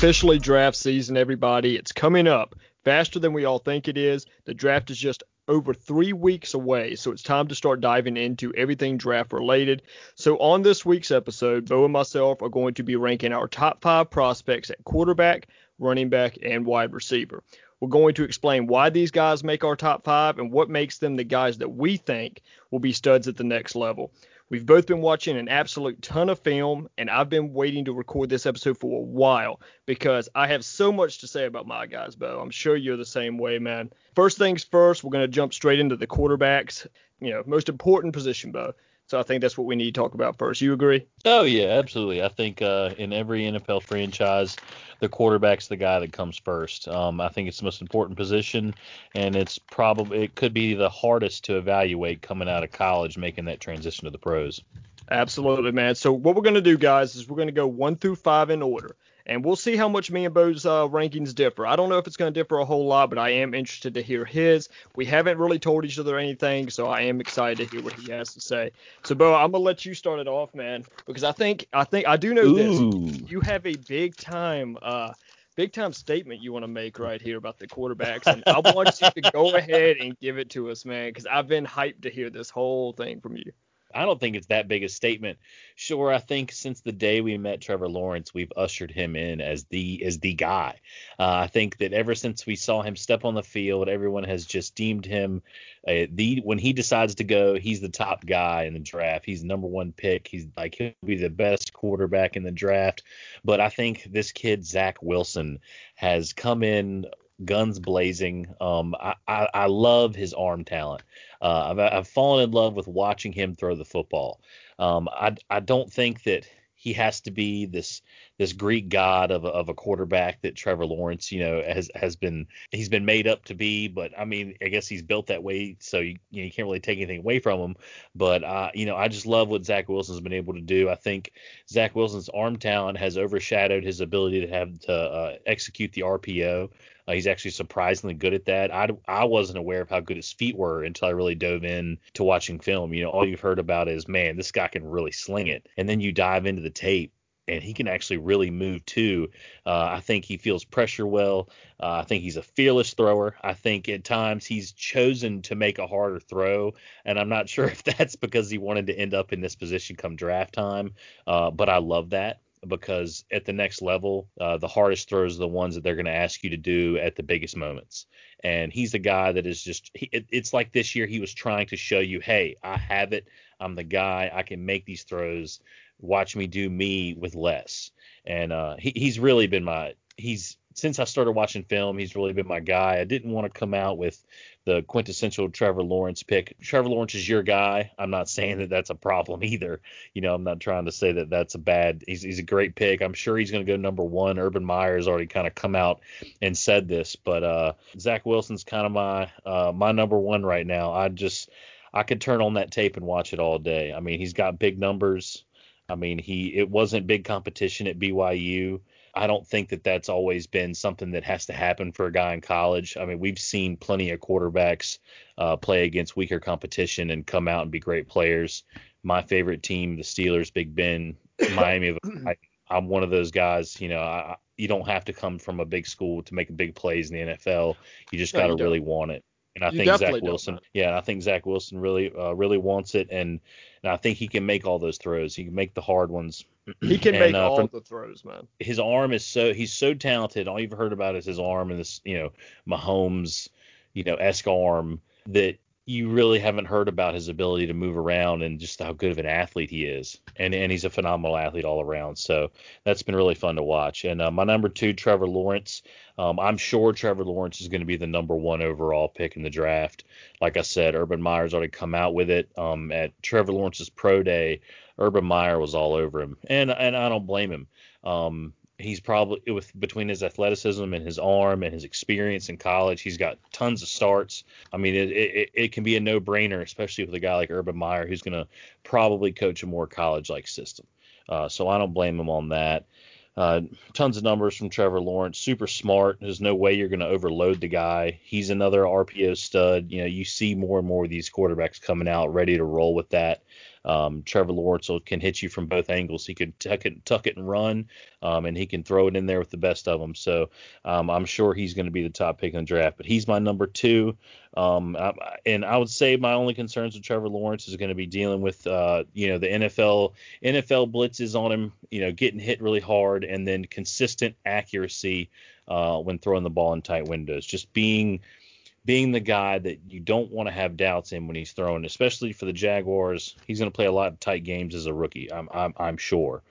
officially draft season, everybody. It's coming up faster than we all think it is. The draft is just over three weeks away, so it's time to start diving into everything draft related. So, on this week's episode, Beau and myself are going to be ranking our top five prospects at quarterback, running back, and wide receiver. We're going to explain why these guys make our top five and what makes them the guys that we think will be studs at the next level. We've both been watching an absolute ton of film, and I've been waiting to record this episode for a while because I have so much to say about my guys, Beau. I'm sure you're the same way, man. First things first, we're going to jump straight into the quarterbacks. You know, most important position, Beau. So I think that's what we need to talk about first. You agree? Oh yeah, absolutely. I think uh, in every NFL franchise, the quarterback's the guy that comes first. Um, I think it's the most important position, and it's probably it could be the hardest to evaluate coming out of college, making that transition to the pros. Absolutely, man. So what we're gonna do, guys, is we're gonna go one through five in order and we'll see how much me and Beau's uh, rankings differ. I don't know if it's going to differ a whole lot, but I am interested to hear his. We haven't really told each other anything, so I am excited to hear what he has to say. So, Beau, I'm gonna let you start it off, man, because I think I think I do know Ooh. this. You have a big time. Uh, big time statement you want to make right here about the quarterbacks. And I want you to go ahead and give it to us, man, because I've been hyped to hear this whole thing from you. I don't think it's that big a statement. Sure, I think since the day we met Trevor Lawrence, we've ushered him in as the as the guy. Uh, I think that ever since we saw him step on the field, everyone has just deemed him uh, the when he decides to go, he's the top guy in the draft. He's the number one pick. He's like he'll be the best quarterback in the draft. But I think this kid Zach Wilson has come in guns blazing. Um, I, I, I love his arm talent. Uh, I've, I've fallen in love with watching him throw the football. Um, I, I don't think that he has to be this this Greek god of a, of a quarterback that Trevor Lawrence, you know, has has been he's been made up to be. But I mean, I guess he's built that way, so you, you, know, you can't really take anything away from him. But uh, you know, I just love what Zach Wilson's been able to do. I think Zach Wilson's arm talent has overshadowed his ability to have to uh, execute the RPO. Uh, he's actually surprisingly good at that. I, I wasn't aware of how good his feet were until I really dove in to watching film. You know, all you've heard about is, man, this guy can really sling it. And then you dive into the tape and he can actually really move too. Uh, I think he feels pressure well. Uh, I think he's a fearless thrower. I think at times he's chosen to make a harder throw, and I'm not sure if that's because he wanted to end up in this position come draft time. Uh, but I love that because at the next level, uh, the hardest throws are the ones that they're going to ask you to do at the biggest moments. And he's the guy that is just, he, it, it's like this year he was trying to show you, hey, I have it. I'm the guy. I can make these throws. Watch me do me with less. And uh, he, he's really been my, he's, since I started watching film, he's really been my guy. I didn't want to come out with the quintessential Trevor Lawrence pick. Trevor Lawrence is your guy. I'm not saying that that's a problem either. You know, I'm not trying to say that that's a bad. He's, he's a great pick. I'm sure he's going to go number one. Urban Meyer has already kind of come out and said this, but uh, Zach Wilson's kind of my uh, my number one right now. I just I could turn on that tape and watch it all day. I mean, he's got big numbers. I mean, he it wasn't big competition at BYU. I don't think that that's always been something that has to happen for a guy in college. I mean, we've seen plenty of quarterbacks uh, play against weaker competition and come out and be great players. My favorite team, the Steelers, Big Ben, Miami. I, I'm one of those guys. You know, I, you don't have to come from a big school to make big plays in the NFL. You just got to really want it. And I you think Zach Wilson, don't. yeah, I think Zach Wilson really, uh, really wants it, and, and I think he can make all those throws. He can make the hard ones. He can and, make uh, all the throws, man. His arm is so he's so talented. All you've heard about is his arm and this, you know, Mahomes, you know, esque arm that you really haven't heard about his ability to move around and just how good of an athlete he is. And and he's a phenomenal athlete all around. So that's been really fun to watch. And uh, my number two, Trevor Lawrence. Um, I'm sure Trevor Lawrence is going to be the number one overall pick in the draft. Like I said, Urban Meyer's already come out with it. Um, at Trevor Lawrence's pro day, Urban Meyer was all over him, and and I don't blame him. Um, he's probably with between his athleticism and his arm and his experience in college, he's got tons of starts. I mean, it it, it can be a no brainer, especially with a guy like Urban Meyer, who's going to probably coach a more college like system. Uh, so I don't blame him on that. Uh, tons of numbers from Trevor Lawrence. Super smart. There's no way you're going to overload the guy. He's another RPO stud. You know, you see more and more of these quarterbacks coming out ready to roll with that. Um, Trevor Lawrence can hit you from both angles. He can tuck it, tuck it and run, um, and he can throw it in there with the best of them. So um, I'm sure he's going to be the top pick in the draft. But he's my number two. Um, I, and I would say my only concerns with Trevor Lawrence is going to be dealing with, uh, you know, the NFL NFL blitzes on him, you know, getting hit really hard, and then consistent accuracy uh, when throwing the ball in tight windows. Just being being the guy that you don't want to have doubts in when he's throwing, especially for the Jaguars. He's going to play a lot of tight games as a rookie. I'm I'm, I'm sure.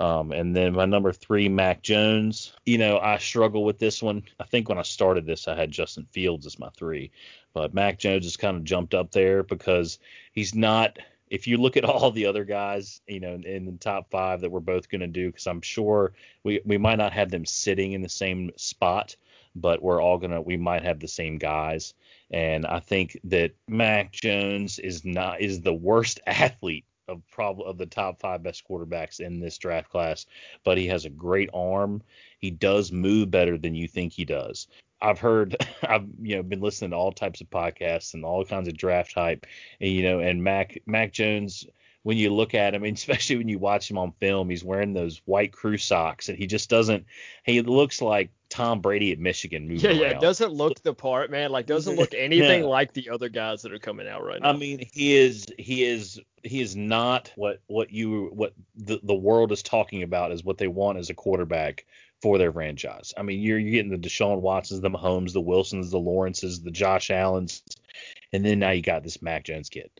Um, and then my number three, Mac Jones. You know, I struggle with this one. I think when I started this, I had Justin Fields as my three, but Mac Jones has kind of jumped up there because he's not. If you look at all the other guys, you know, in the top five that we're both going to do, because I'm sure we we might not have them sitting in the same spot, but we're all gonna we might have the same guys. And I think that Mac Jones is not is the worst athlete of probably of the top five best quarterbacks in this draft class, but he has a great arm. He does move better than you think he does. I've heard I've you know been listening to all types of podcasts and all kinds of draft hype, and you know, and Mac Mac Jones when you look at him, especially when you watch him on film, he's wearing those white crew socks, and he just doesn't. He looks like Tom Brady at Michigan. yeah, yeah, around. doesn't look the part, man. Like doesn't look anything like the other guys that are coming out right now. I mean, he is he is he is not what what you what the the world is talking about is what they want as a quarterback for their franchise. I mean, you're, you're getting the Deshaun Watsons, the Mahomes, the Wilsons, the Lawrences, the Josh Allens, and then now you got this Mac Jones kid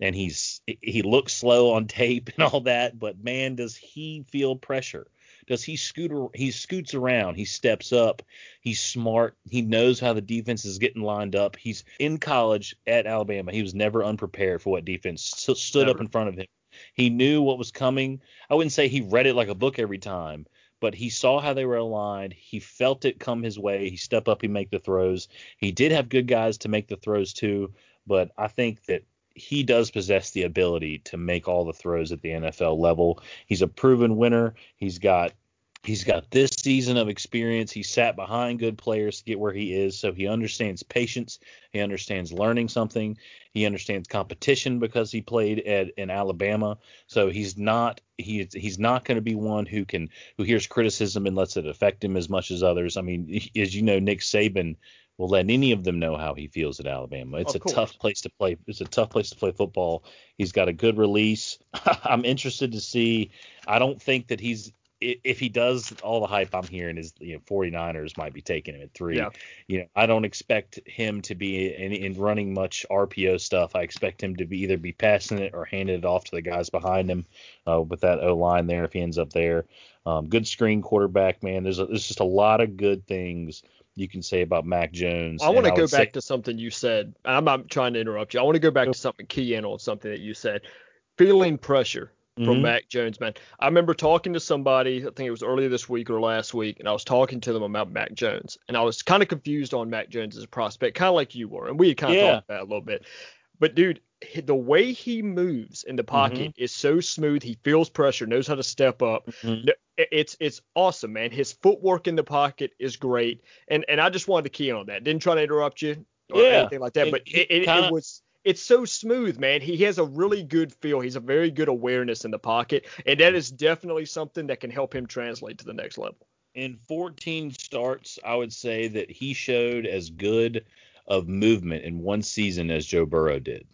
and he's he looks slow on tape and all that, but man, does he feel pressure? Does he scoot? He scoots around. He steps up. He's smart. He knows how the defense is getting lined up. He's in college at Alabama. He was never unprepared for what defense stood never. up in front of him. He knew what was coming. I wouldn't say he read it like a book every time, but he saw how they were aligned. He felt it come his way. He step up. He make the throws. He did have good guys to make the throws too, but I think that he does possess the ability to make all the throws at the NFL level. He's a proven winner. He's got he's got this season of experience. He sat behind good players to get where he is, so he understands patience. He understands learning something. He understands competition because he played at in Alabama. So he's not he's he's not going to be one who can who hears criticism and lets it affect him as much as others. I mean, as you know, Nick Saban will let any of them know how he feels at Alabama. It's of a course. tough place to play. It's a tough place to play football. He's got a good release. I'm interested to see. I don't think that he's if he does all the hype I'm hearing is you know 49ers might be taking him at three. Yeah. You know, I don't expect him to be in, in running much RPO stuff. I expect him to be either be passing it or handing it off to the guys behind him uh, with that O line there if he ends up there. Um, good screen quarterback, man. There's a, there's just a lot of good things you can say about Mac Jones. I want to go back say, to something you said. I'm not trying to interrupt you. I want to go back to something key in on something that you said. Feeling pressure from mm-hmm. Mac Jones, man. I remember talking to somebody, I think it was earlier this week or last week, and I was talking to them about Mac Jones. And I was kind of confused on Mac Jones as a prospect, kind of like you were. And we had kind of yeah. talked about a little bit. But dude, the way he moves in the pocket mm-hmm. is so smooth. He feels pressure, knows how to step up. Mm-hmm. It's it's awesome, man. His footwork in the pocket is great, and and I just wanted to key on that. Didn't try to interrupt you or yeah. anything like that, but it, it, kinda... it was it's so smooth, man. He has a really good feel. He's a very good awareness in the pocket, and that is definitely something that can help him translate to the next level. In 14 starts, I would say that he showed as good of movement in one season as Joe Burrow did.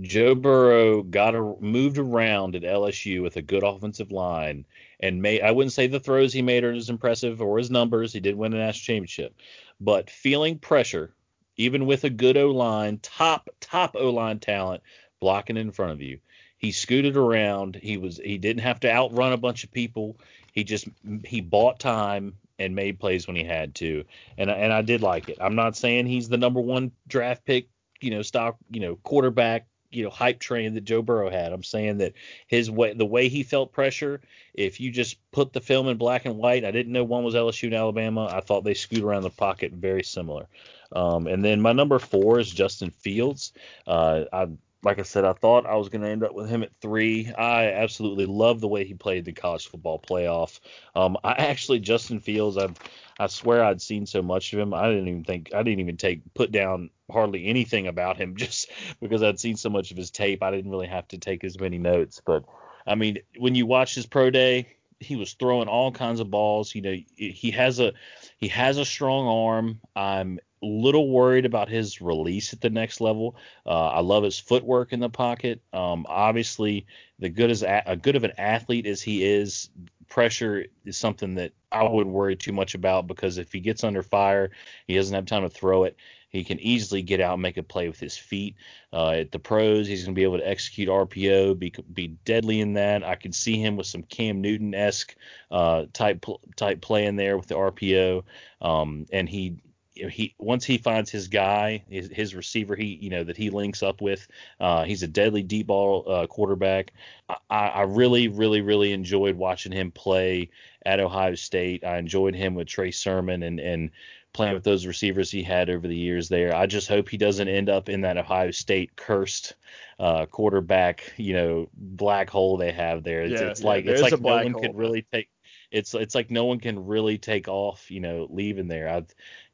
Joe Burrow got a, moved around at LSU with a good offensive line and made I wouldn't say the throws he made are as impressive or his numbers. He did win a national championship, but feeling pressure, even with a good O line, top top O line talent blocking in front of you, he scooted around. He was he didn't have to outrun a bunch of people. He just he bought time and made plays when he had to, and and I did like it. I'm not saying he's the number one draft pick, you know, stock, you know, quarterback you know hype train that Joe Burrow had. I'm saying that his way the way he felt pressure, if you just put the film in black and white, I didn't know one was LSU and Alabama. I thought they scoot around the pocket very similar. Um, and then my number four is Justin Fields. Uh, I like I said, I thought I was going to end up with him at three. I absolutely love the way he played the college football playoff. Um, I actually Justin Fields. I've I swear I'd seen so much of him. I didn't even think I didn't even take put down hardly anything about him just because I'd seen so much of his tape. I didn't really have to take as many notes. But I mean, when you watch his pro day, he was throwing all kinds of balls. You know, he has a he has a strong arm. I'm little worried about his release at the next level. Uh, I love his footwork in the pocket. Um, obviously, the good as a, a good of an athlete as he is, pressure is something that I wouldn't worry too much about because if he gets under fire, he doesn't have time to throw it. He can easily get out and make a play with his feet. Uh, at the pros, he's going to be able to execute RPO, be be deadly in that. I can see him with some Cam Newton esque uh, type type play in there with the RPO, um, and he he once he finds his guy, his, his, receiver, he you know that he links up with, uh, he's a deadly deep ball uh, quarterback. I, I, really, really, really enjoyed watching him play at Ohio State. I enjoyed him with Trey Sermon and and playing with those receivers he had over the years there. I just hope he doesn't end up in that Ohio State cursed uh, quarterback, you know, black hole they have there. It's, yeah, it's like yeah, it's like no one hole. could really take. It's it's like no one can really take off, you know, leaving there. I,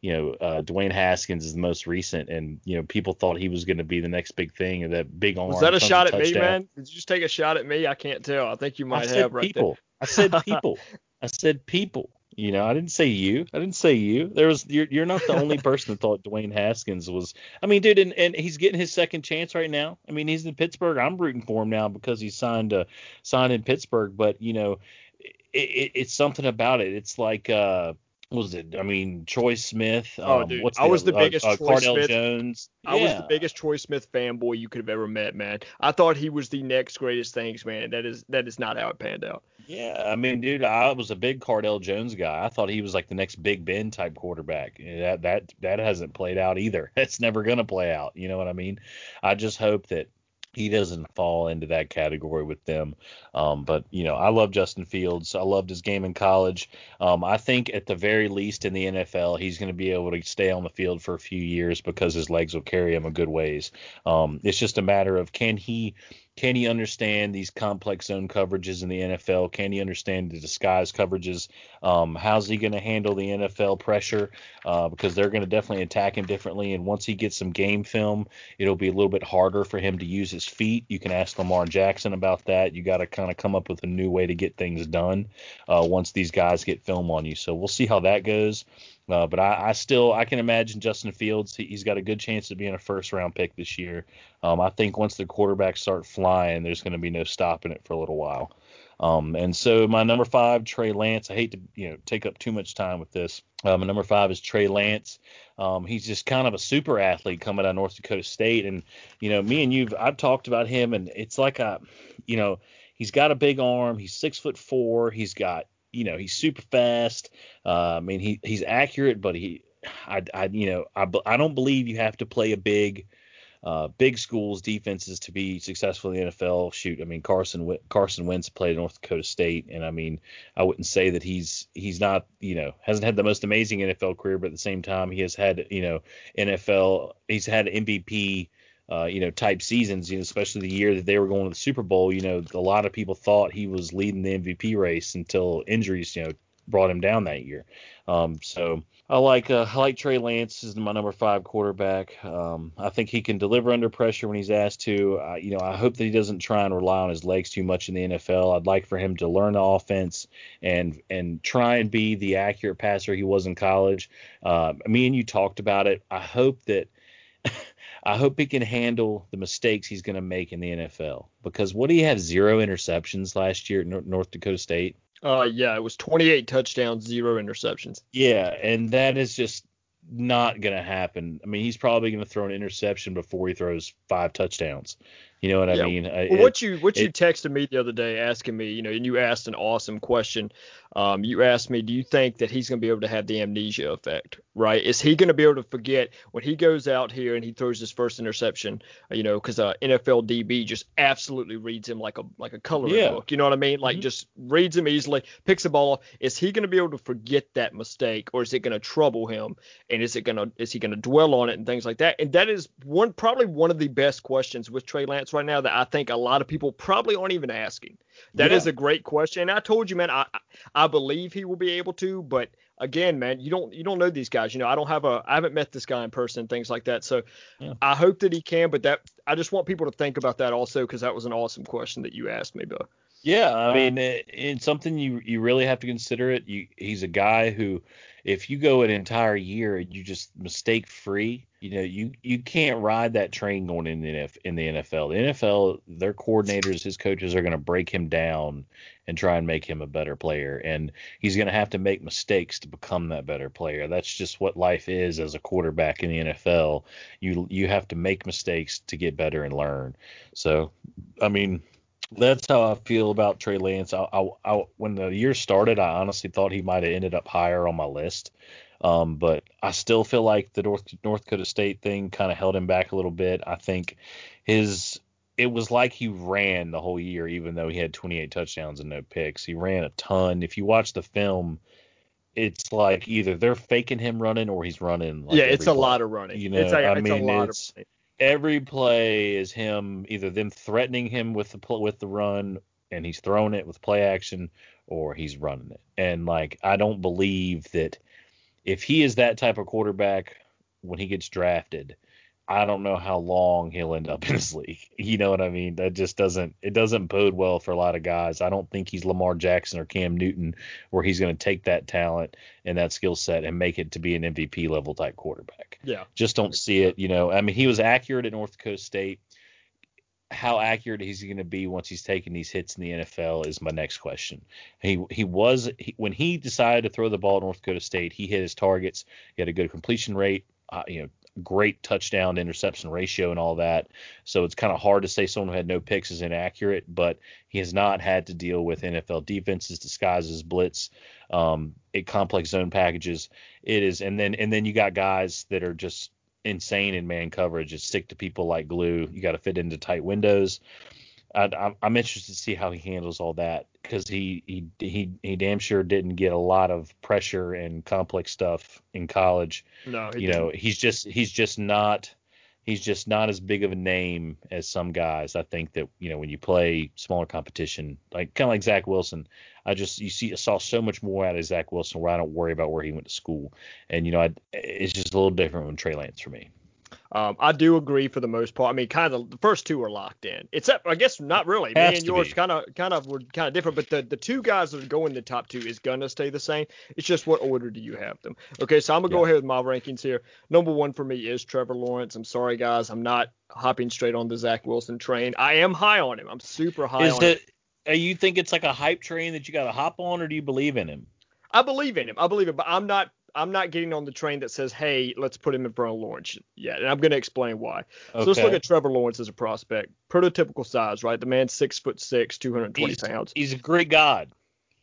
you know, uh, Dwayne Haskins is the most recent, and you know, people thought he was going to be the next big thing, and that big arm. Was that a shot at touchdown. me, man? Did you just take a shot at me? I can't tell. I think you might I have right people. there. I said people. I said people. You know, I didn't say you. I didn't say you. There was you're, you're not the only person that thought Dwayne Haskins was. I mean, dude, and, and he's getting his second chance right now. I mean, he's in Pittsburgh. I'm rooting for him now because he signed uh, signed in Pittsburgh. But you know, it, it, it's something about it. It's like uh, was it? I mean, Troy Smith. Oh, um, dude, what's the, I was the uh, biggest uh, Troy Smith. Jones. I yeah. was the biggest Troy Smith fanboy you could have ever met, man. I thought he was the next greatest things, man. That is that is not how it panned out. Yeah, I mean, dude, I was a big Cardale Jones guy. I thought he was like the next Big Ben type quarterback. That that that hasn't played out either. It's never gonna play out. You know what I mean? I just hope that he doesn't fall into that category with them. Um, but you know, I love Justin Fields. I loved his game in college. Um, I think at the very least in the NFL, he's going to be able to stay on the field for a few years because his legs will carry him a good ways. Um, it's just a matter of can he can he understand these complex zone coverages in the NFL? Can he understand the disguise coverages? Um, how's he going to handle the NFL pressure? Uh, because they're going to definitely attack him differently. And once he gets some game film, it'll be a little bit harder for him to use his feet. You can ask Lamar Jackson about that. You got to kind of come up with a new way to get things done uh, once these guys get film on you. So we'll see how that goes. Uh, but I, I, still I can imagine Justin Fields. He, has got a good chance of being a first round pick this year. Um, I think once the quarterbacks start flying, there's going to be no stopping it for a little while. Um, and so my number five, Trey Lance. I hate to you know take up too much time with this. Uh, my number five is Trey Lance. Um, he's just kind of a super athlete coming out of North Dakota State, and you know me and you've I've talked about him, and it's like a you know he's got a big arm. He's six foot four. He's got you know he's super fast. Uh, I mean he he's accurate, but he I, I you know I, I don't believe you have to play a big uh, big schools defenses to be successful in the NFL. Shoot, I mean Carson Carson Wentz played North Dakota State, and I mean I wouldn't say that he's he's not you know hasn't had the most amazing NFL career, but at the same time he has had you know NFL he's had MVP uh, you know, type seasons, you know, especially the year that they were going to the Super Bowl, you know, a lot of people thought he was leading the MVP race until injuries, you know, brought him down that year. Um, so I like uh, I like Trey Lance as my number five quarterback. Um, I think he can deliver under pressure when he's asked to. Uh, you know, I hope that he doesn't try and rely on his legs too much in the NFL. I'd like for him to learn the offense and and try and be the accurate passer he was in college. Uh, me and you talked about it. I hope that I hope he can handle the mistakes he's going to make in the NFL because what do you have zero interceptions last year at North Dakota State? Uh, yeah, it was 28 touchdowns, zero interceptions. Yeah, and that is just not going to happen. I mean, he's probably going to throw an interception before he throws five touchdowns. You know what yeah. I mean? Well, it, what you what you texted me the other day asking me, you know, and you asked an awesome question. Um, you asked me, do you think that he's going to be able to have the amnesia effect? Right? Is he going to be able to forget when he goes out here and he throws his first interception? You know, because uh, NFL DB just absolutely reads him like a like a coloring yeah. book. You know what I mean? Like mm-hmm. just reads him easily, picks the ball. Off. Is he going to be able to forget that mistake, or is it going to trouble him? And is it going to is he going to dwell on it and things like that? And that is one probably one of the best questions with Trey Lance right now that I think a lot of people probably aren't even asking. That yeah. is a great question. And I told you, man, I I believe he will be able to, but again, man, you don't you don't know these guys. You know, I don't have a I haven't met this guy in person, things like that. So yeah. I hope that he can, but that I just want people to think about that also because that was an awesome question that you asked me, Bill. Yeah, I mean, it, it's something you you really have to consider it. You he's a guy who if you go an entire year and you just mistake free, you know, you you can't ride that train going in the in the NFL. The NFL, their coordinators, his coaches are going to break him down and try and make him a better player, and he's going to have to make mistakes to become that better player. That's just what life is as a quarterback in the NFL. You you have to make mistakes to get better and learn. So, I mean, that's how I feel about Trey Lance. I, I, I, when the year started, I honestly thought he might have ended up higher on my list. Um, but I still feel like the North North Dakota State thing kind of held him back a little bit. I think his it was like he ran the whole year, even though he had 28 touchdowns and no picks. He ran a ton. If you watch the film, it's like either they're faking him running or he's running. Like yeah, it's a play. lot of running. You know, it's like, I it's mean, it's, every play is him either them threatening him with the with the run and he's throwing it with play action or he's running it. And like I don't believe that if he is that type of quarterback when he gets drafted, I don't know how long he'll end up in this league. You know what I mean? That just doesn't it doesn't bode well for a lot of guys. I don't think he's Lamar Jackson or Cam Newton where he's going to take that talent and that skill set and make it to be an MVP level type quarterback. Yeah. Just don't see it, you know. I mean, he was accurate at North Dakota State. How accurate is he going to be once he's taking these hits in the NFL is my next question. He he was he, when he decided to throw the ball at North Dakota State, he hit his targets. He had a good completion rate. Uh, you know, great touchdown to interception ratio and all that. So it's kind of hard to say someone who had no picks is inaccurate, but he has not had to deal with NFL defenses disguised as blitz, um, it complex zone packages. It is, and then and then you got guys that are just insane in man coverage. It stick to people like glue. You got to fit into tight windows. I, am interested to see how he handles all that because he, he he he damn sure didn't get a lot of pressure and complex stuff in college. No, you didn't. know he's just he's just not he's just not as big of a name as some guys. I think that you know when you play smaller competition, like kind of like Zach Wilson, I just you see I saw so much more out of Zach Wilson where I don't worry about where he went to school, and you know I, it's just a little different with Trey Lance for me. Um, I do agree for the most part. I mean, kind of the first two are locked in. Except I guess not really. Me and yours kind of kind of were kind of different, but the the two guys that are going the top two is gonna stay the same. It's just what order do you have them? Okay, so I'm gonna yeah. go ahead with my rankings here. Number one for me is Trevor Lawrence. I'm sorry guys, I'm not hopping straight on the Zach Wilson train. I am high on him. I'm super high is on it. him. You think it's like a hype train that you got to hop on, or do you believe in him? I believe in him. I believe it, but I'm not I'm not getting on the train that says, hey, let's put him in front of Lawrence yet. And I'm going to explain why. Okay. So let's look at Trevor Lawrence as a prospect. Prototypical size, right? The man's six foot six, 220 he's, pounds. He's a great god.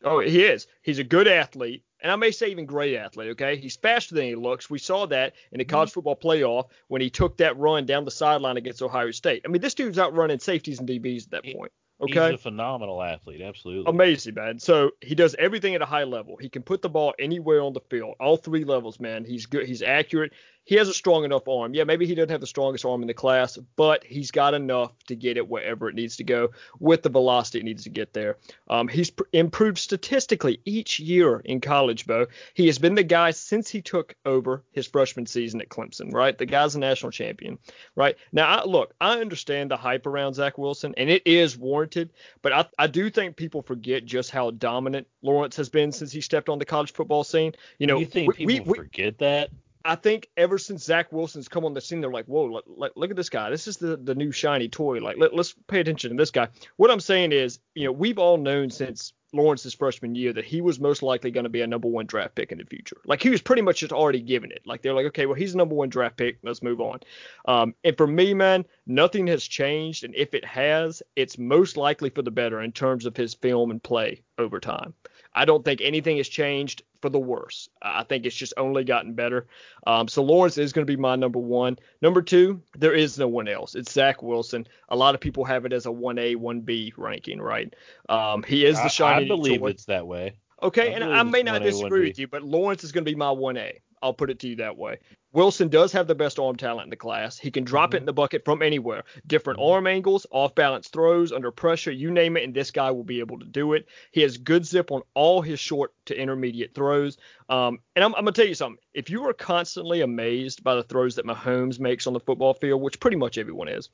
Oh, he is. He's a good athlete. And I may say even great athlete, okay? He's faster than he looks. We saw that in the college mm-hmm. football playoff when he took that run down the sideline against Ohio State. I mean, this dude's out running safeties and DBs at that point. Okay. He's a phenomenal athlete, absolutely. Amazing, man. So he does everything at a high level. He can put the ball anywhere on the field, all three levels, man. He's good. He's accurate he has a strong enough arm. Yeah, maybe he doesn't have the strongest arm in the class, but he's got enough to get it wherever it needs to go with the velocity it needs to get there. Um, he's pr- improved statistically each year in college, Beau. He has been the guy since he took over his freshman season at Clemson, right? The guy's a national champion, right? Now, I, look, I understand the hype around Zach Wilson, and it is warranted, but I, I do think people forget just how dominant Lawrence has been since he stepped on the college football scene. You know, you think we, people we, forget that? I think ever since Zach Wilson's come on the scene, they're like, whoa, look, look, look at this guy. This is the, the new shiny toy. Like, let, let's pay attention to this guy. What I'm saying is, you know, we've all known since Lawrence's freshman year that he was most likely going to be a number one draft pick in the future. Like he was pretty much just already given it. Like they're like, okay, well he's a number one draft pick. Let's move on. Um, and for me, man, nothing has changed. And if it has, it's most likely for the better in terms of his film and play over time. I don't think anything has changed for the worse. I think it's just only gotten better. Um, so Lawrence is going to be my number one. Number two, there is no one else. It's Zach Wilson. A lot of people have it as a 1A, 1B ranking, right? Um, he is the shiny. I, I believe it's that way. Okay, I and I may not disagree with you, but Lawrence is going to be my 1A. I'll put it to you that way. Wilson does have the best arm talent in the class. He can drop mm-hmm. it in the bucket from anywhere. Different mm-hmm. arm angles, off balance throws, under pressure, you name it, and this guy will be able to do it. He has good zip on all his short to intermediate throws. Um, and I'm, I'm going to tell you something. If you are constantly amazed by the throws that Mahomes makes on the football field, which pretty much everyone is,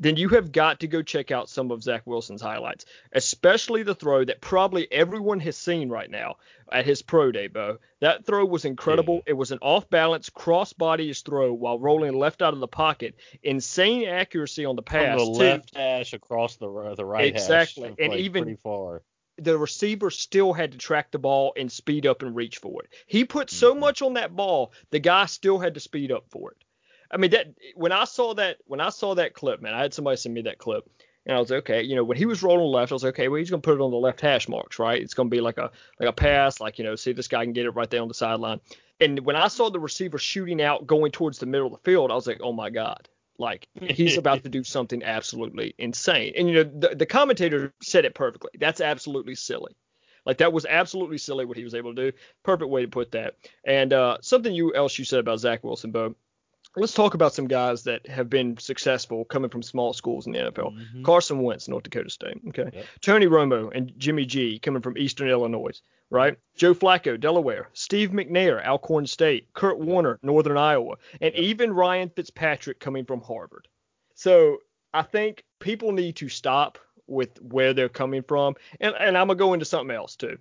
then you have got to go check out some of Zach Wilson's highlights, especially the throw that probably everyone has seen right now at his pro day, Beau. That throw was incredible. Yeah. It was an off balance, cross bodies throw while rolling left out of the pocket. Insane accuracy on the pass. From the too. left hash across the, the right exactly. hash. Exactly. And even pretty far the receiver still had to track the ball and speed up and reach for it. He put so mm-hmm. much on that ball, the guy still had to speed up for it. I mean that when I saw that when I saw that clip, man, I had somebody send me that clip. And I was okay, you know, when he was rolling left, I was like, okay, well, he's gonna put it on the left hash marks, right? It's gonna be like a like a pass, like you know, see if this guy can get it right there on the sideline. And when I saw the receiver shooting out, going towards the middle of the field, I was like, oh my god, like he's about to do something absolutely insane. And you know, the, the commentator said it perfectly. That's absolutely silly. Like that was absolutely silly what he was able to do. Perfect way to put that. And uh, something you else you said about Zach Wilson, Beau let's talk about some guys that have been successful coming from small schools in the NFL. Mm-hmm. Carson Wentz, North Dakota State. Okay. Yep. Tony Romo and Jimmy G coming from Eastern Illinois. Right. Joe Flacco, Delaware. Steve McNair, Alcorn State. Kurt Warner, Northern Iowa. And yep. even Ryan Fitzpatrick coming from Harvard. So I think people need to stop with where they're coming from. And, and I'm going to go into something else too.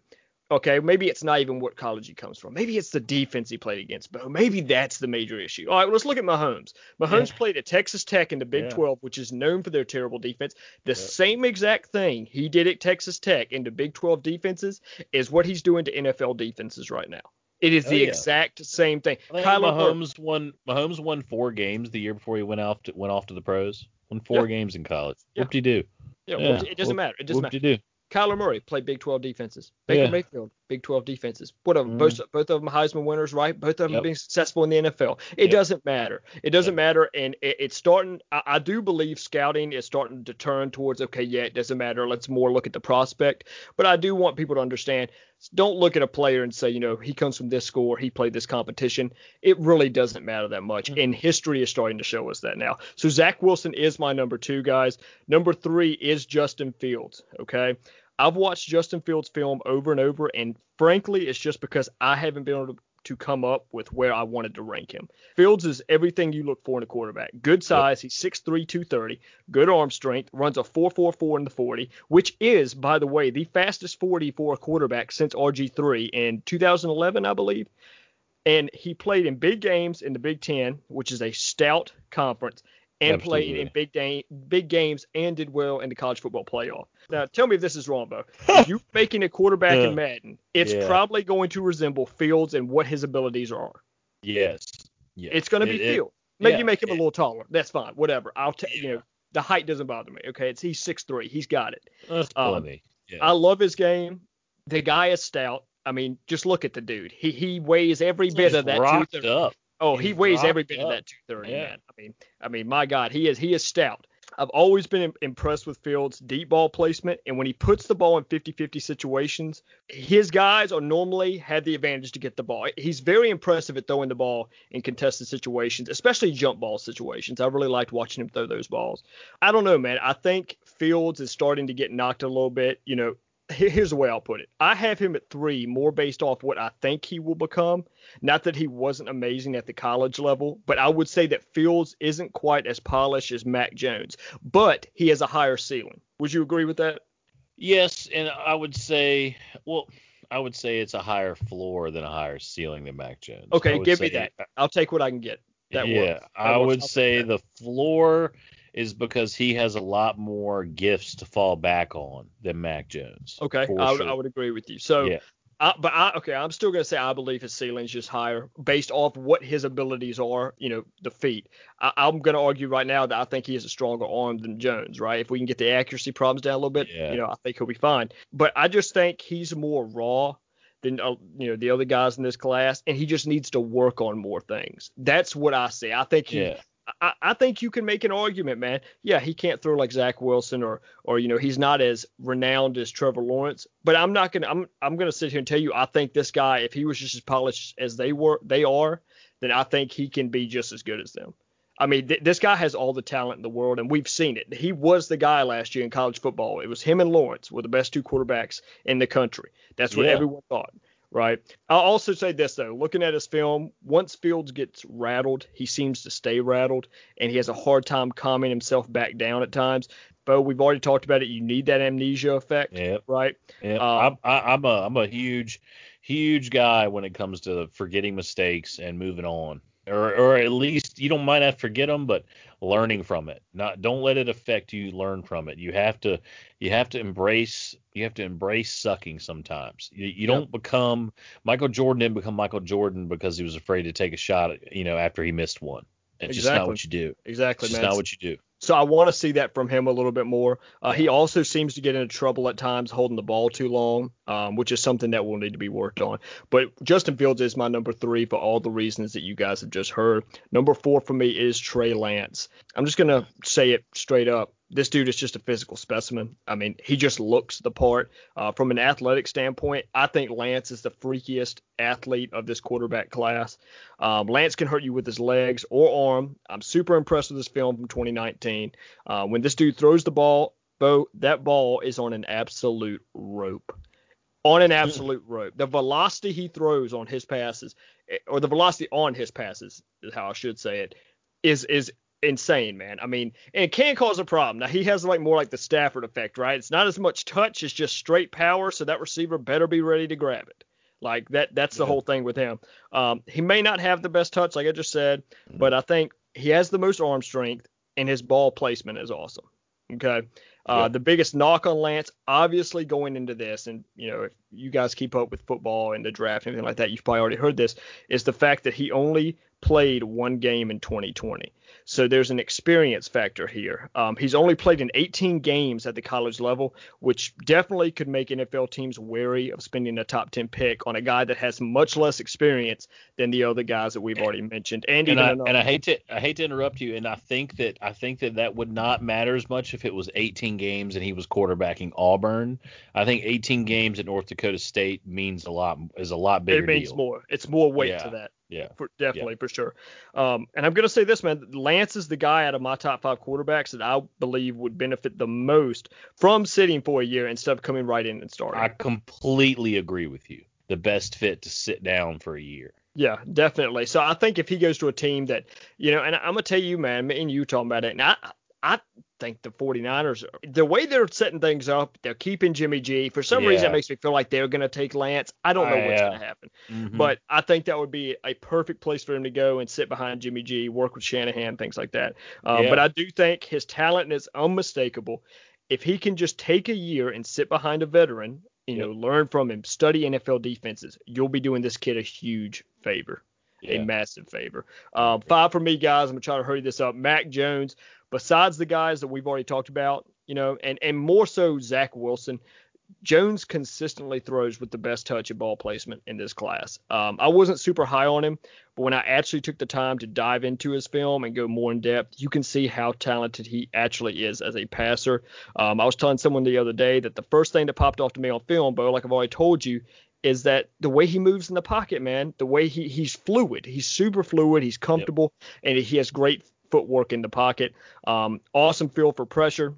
Okay, maybe it's not even what college he comes from. Maybe it's the defense he played against. But maybe that's the major issue. All right, well, let's look at Mahomes. Mahomes yeah. played at Texas Tech in the Big yeah. 12, which is known for their terrible defense. The same exact thing he did at Texas Tech in the Big 12 defenses is what he's doing to NFL defenses right now. It is oh, the yeah. exact same thing. I Kyler Mahomes won. Mahomes won four games the year before he went off to, went off to the pros. Won four games in college. What did he do? Yeah, well, it doesn't matter. It doesn't matter. do? Kyler Murray played Big 12 defenses. Baker yeah. Mayfield, Big 12 defenses. What of mm. both both of them Heisman winners, right? Both of them yep. being successful in the NFL. It yep. doesn't matter. It doesn't yep. matter, and it, it's starting. I, I, do believe scouting is starting to turn towards okay, yeah, it doesn't matter. Let's more look at the prospect. But I do want people to understand. Don't look at a player and say, you know, he comes from this school or he played this competition. It really doesn't matter that much, mm. and history is starting to show us that now. So Zach Wilson is my number two, guys. Number three is Justin Fields. Okay. I've watched Justin Fields' film over and over, and frankly, it's just because I haven't been able to, to come up with where I wanted to rank him. Fields is everything you look for in a quarterback. Good size, yep. he's 6'3", 230, good arm strength, runs a 4.44 in the 40, which is, by the way, the fastest 40 for a quarterback since RG3 in 2011, I believe. And he played in big games in the Big Ten, which is a stout conference, and Absolutely. played in big game, big games and did well in the college football playoff. Now, tell me if this is wrong, Beau. you're making a quarterback in Madden, it's yeah. probably going to resemble Fields and what his abilities are. Yes. yes. It's going to be it, Fields. Maybe yeah, make him it, a little taller. That's fine. Whatever. I'll take. Yeah. You know, the height doesn't bother me. Okay, it's he's six three. He's got it. That's um, yeah. I love his game. The guy is stout. I mean, just look at the dude. He he weighs every bit of that. Rocked up. Oh, he weighs every bit up. of that 230, yeah. man. I mean, I mean, my God, he is he is stout. I've always been impressed with Fields' deep ball placement, and when he puts the ball in 50-50 situations, his guys are normally had the advantage to get the ball. He's very impressive at throwing the ball in contested situations, especially jump ball situations. I really liked watching him throw those balls. I don't know, man. I think Fields is starting to get knocked a little bit. You know, here's the way I'll put it. I have him at three more based off what I think he will become. Not that he wasn't amazing at the college level, but I would say that Fields isn't quite as polished as Mac Jones, but he has a higher ceiling. Would you agree with that? Yes, and I would say, well, I would say it's a higher floor than a higher ceiling than Mac Jones. Okay, give me that. I'll take what I can get. That yeah, works. I would say the floor is because he has a lot more gifts to fall back on than Mac Jones. Okay, I would, sure. I would agree with you. So, yeah. I, but I okay, I'm still gonna say I believe his ceiling's just higher based off what his abilities are. You know, the feet. I, am gonna argue right now that I think he has a stronger arm than Jones. Right? If we can get the accuracy problems down a little bit, yeah. you know, I think he'll be fine. But I just think he's more raw than uh, you know the other guys in this class, and he just needs to work on more things. That's what I see. I think he, yeah. I, I, think you can make an argument, man. Yeah, he can't throw like Zach Wilson or or you know he's not as renowned as Trevor Lawrence. But I'm not gonna I'm I'm gonna sit here and tell you I think this guy, if he was just as polished as they were they are, then I think he can be just as good as them. I mean, th- this guy has all the talent in the world, and we've seen it. He was the guy last year in college football. It was him and Lawrence were the best two quarterbacks in the country. That's what yeah. everyone thought right? I'll also say this though, looking at his film, once Fields gets rattled, he seems to stay rattled, and he has a hard time calming himself back down at times. But we've already talked about it. You need that amnesia effect, yep. right? Yeah, um, I'm, I'm a I'm a huge huge guy when it comes to forgetting mistakes and moving on or or at least you don't might not forget them, but learning from it. Not don't let it affect you. Learn from it. You have to you have to embrace you have to embrace sucking sometimes. You, you yep. don't become Michael Jordan didn't become Michael Jordan because he was afraid to take a shot. You know after he missed one. It's exactly. just not what you do. Exactly, it's man. not what you do. So I want to see that from him a little bit more. Uh, he also seems to get into trouble at times holding the ball too long, um, which is something that will need to be worked on. But Justin Fields is my number three for all the reasons that you guys have just heard. Number four for me is Trey Lance. I'm just gonna say it straight up this dude is just a physical specimen. I mean, he just looks the part. Uh, from an athletic standpoint, I think Lance is the freakiest athlete of this quarterback class. Um, Lance can hurt you with his legs or arm. I'm super impressed with this film from 2019. Uh, when this dude throws the ball, Beau, that ball is on an absolute rope. On an absolute rope. The velocity he throws on his passes, eh, or the velocity on his passes, is how I should say it, is is insane, man. I mean, it can cause a problem. Now he has like more like the Stafford effect, right? It's not as much touch, it's just straight power, so that receiver better be ready to grab it. Like that that's the yeah. whole thing with him. Um, he may not have the best touch, like I just said, mm-hmm. but I think he has the most arm strength and his ball placement is awesome. Okay. Uh, yeah. The biggest knock on Lance, obviously going into this, and you know, if you guys keep up with football and the draft and anything like that, you've probably already heard this, is the fact that he only played one game in 2020. So there's an experience factor here. Um, he's only played in 18 games at the college level, which definitely could make NFL teams wary of spending a top 10 pick on a guy that has much less experience than the other guys that we've already mentioned. And, and, I, and I hate to I hate to interrupt you, and I think that I think that that would not matter as much if it was 18 games and he was quarterbacking Auburn. I think 18 games at North Dakota State means a lot is a lot bigger. It means deal. more. It's more weight yeah. to that. Yeah, for, definitely yeah. for sure. Um, and I'm gonna say this, man. Lance is the guy out of my top five quarterbacks that I believe would benefit the most from sitting for a year instead of coming right in and starting. I completely agree with you. The best fit to sit down for a year. Yeah, definitely. So I think if he goes to a team that, you know, and I'm gonna tell you, man, me and you talking about it, and I, I think the 49ers, the way they're setting things up, they're keeping Jimmy G. For some yeah. reason, it makes me feel like they're going to take Lance. I don't know uh, what's yeah. going to happen, mm-hmm. but I think that would be a perfect place for him to go and sit behind Jimmy G, work with Shanahan, things like that. Um, yeah. But I do think his talent is unmistakable. If he can just take a year and sit behind a veteran, you know, learn from him, study NFL defenses, you'll be doing this kid a huge favor. A massive favor. Um, five for me, guys. I'm gonna try to hurry this up. Mac Jones, besides the guys that we've already talked about, you know, and and more so Zach Wilson. Jones consistently throws with the best touch and ball placement in this class. Um, I wasn't super high on him, but when I actually took the time to dive into his film and go more in depth, you can see how talented he actually is as a passer. Um, I was telling someone the other day that the first thing that popped off to me on film, Beau, like I've already told you, is that the way he moves in the pocket, man, the way he he's fluid, he's super fluid, he's comfortable, yep. and he has great footwork in the pocket. Um, awesome feel for pressure.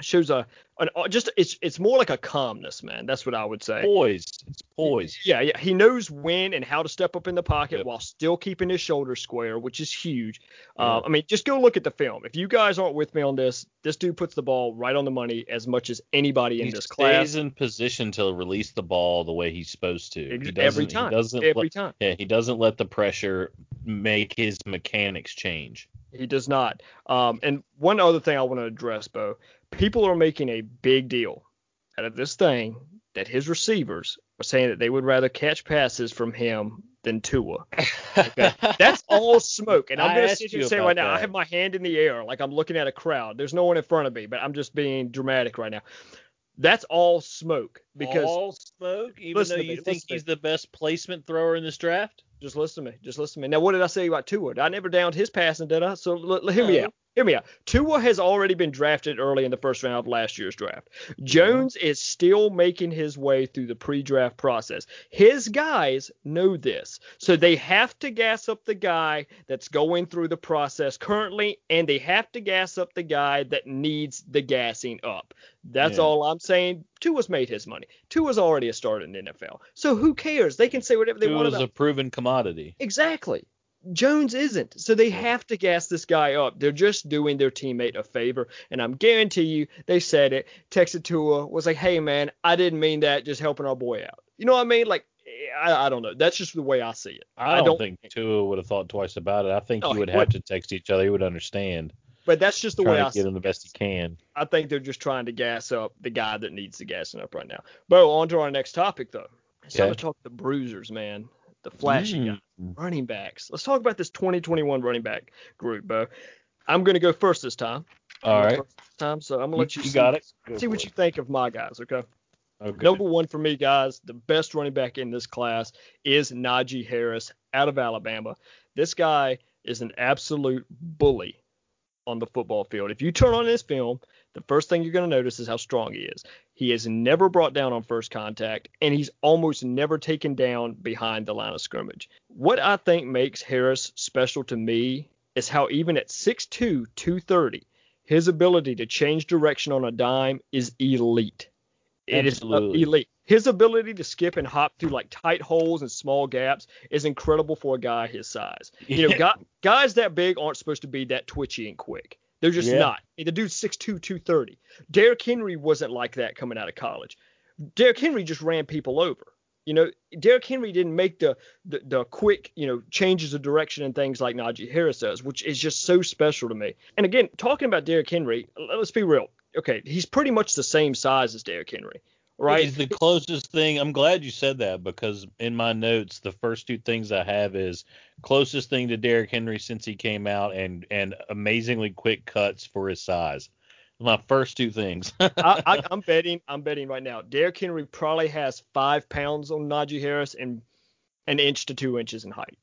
Shows a an, uh, just it's it's more like a calmness, man. That's what I would say. Poise. It's poise. Yeah, yeah. He knows when and how to step up in the pocket yep. while still keeping his shoulders square, which is huge. Uh, I mean, just go look at the film. If you guys aren't with me on this, this dude puts the ball right on the money as much as anybody in he this class. He stays in position to release the ball the way he's supposed to. He every time. He doesn't every let, time. Yeah, he doesn't let the pressure make his mechanics change. He does not. Um, and one other thing I want to address, Beau, people are making a big deal out of this thing that his receivers are saying that they would rather catch passes from him than Tua. Okay? That's all smoke. And I'm going to sit here and say right now, I have my hand in the air like I'm looking at a crowd. There's no one in front of me, but I'm just being dramatic right now. That's all smoke because all smoke, even though to me, you think he's the best placement thrower in this draft. Just listen to me. Just listen to me. Now, what did I say about Tua? I never downed his passing, did I? So l- l- hear me out. Hear me out. Tua has already been drafted early in the first round of last year's draft. Jones is still making his way through the pre-draft process. His guys know this, so they have to gas up the guy that's going through the process currently, and they have to gas up the guy that needs the gassing up. That's Yeah. all I'm saying. Tua's made his money. Tua's already a starter in the NFL, so who cares? They can say whatever they He want about. a proven commodity. Exactly. Jones isn't. So they have to gas this guy up. They're just doing their teammate a favor. And I'm guarantee you, they said it. Texted Tua was like, hey, man, I didn't mean that. Just helping our boy out. You know what I mean? Like, eh, I, I don't know. That's just the way I see it. I don't, think Tua would have thought twice about it. I think No, he would have to text each other. He would understand. But that's just the way I to see get it. him the best he can. I think they're just trying to gas up the guy that needs the gassing up right now. Beau, on to our next topic, though. It's time to talk the bruisers, man. The flashy guys. Mm. running backs. Let's talk about this 2021 running back group, Beau. I'm going to go first this time. All right. I'm right. going first time, so I'm going to let you, You see, got it. See what you think of my guys, okay? Okay. Number one for me, guys, the best running back in this class is Najee Harris out of Alabama. This guy is an absolute bully on the football field. If you turn on this film, the first thing you're going to notice is how strong he is. He is never brought down on first contact, and he's almost never taken down behind the line of scrimmage. What I think makes Harris special to me is how even at 6'2, 230, his ability to change direction on a dime is elite. It is Absolutely. elite. His ability to skip and hop through like tight holes and small gaps is incredible for a guy his size. You know, guy, guys that big aren't supposed to be that twitchy and quick. They're just Yeah. not. The dude's 6'2", 230. Derrick Henry wasn't like that coming out of college. Derrick Henry just ran people over. You know, Derrick Henry didn't make the, the the quick, you know, changes of direction and things like Najee Harris does, which is just so special to me. And again, talking about Derrick Henry, let's be real. Okay, he's pretty much the same size as Derrick Henry, right? He's the closest thing. I'm glad you said that because in my notes, the first two things I have is closest thing to Derrick Henry since he came out and and amazingly quick cuts for his size. My first two things. I, I'm betting. I'm betting right now. Derrick Henry probably has five pounds on Najee Harris and an inch to two inches in height.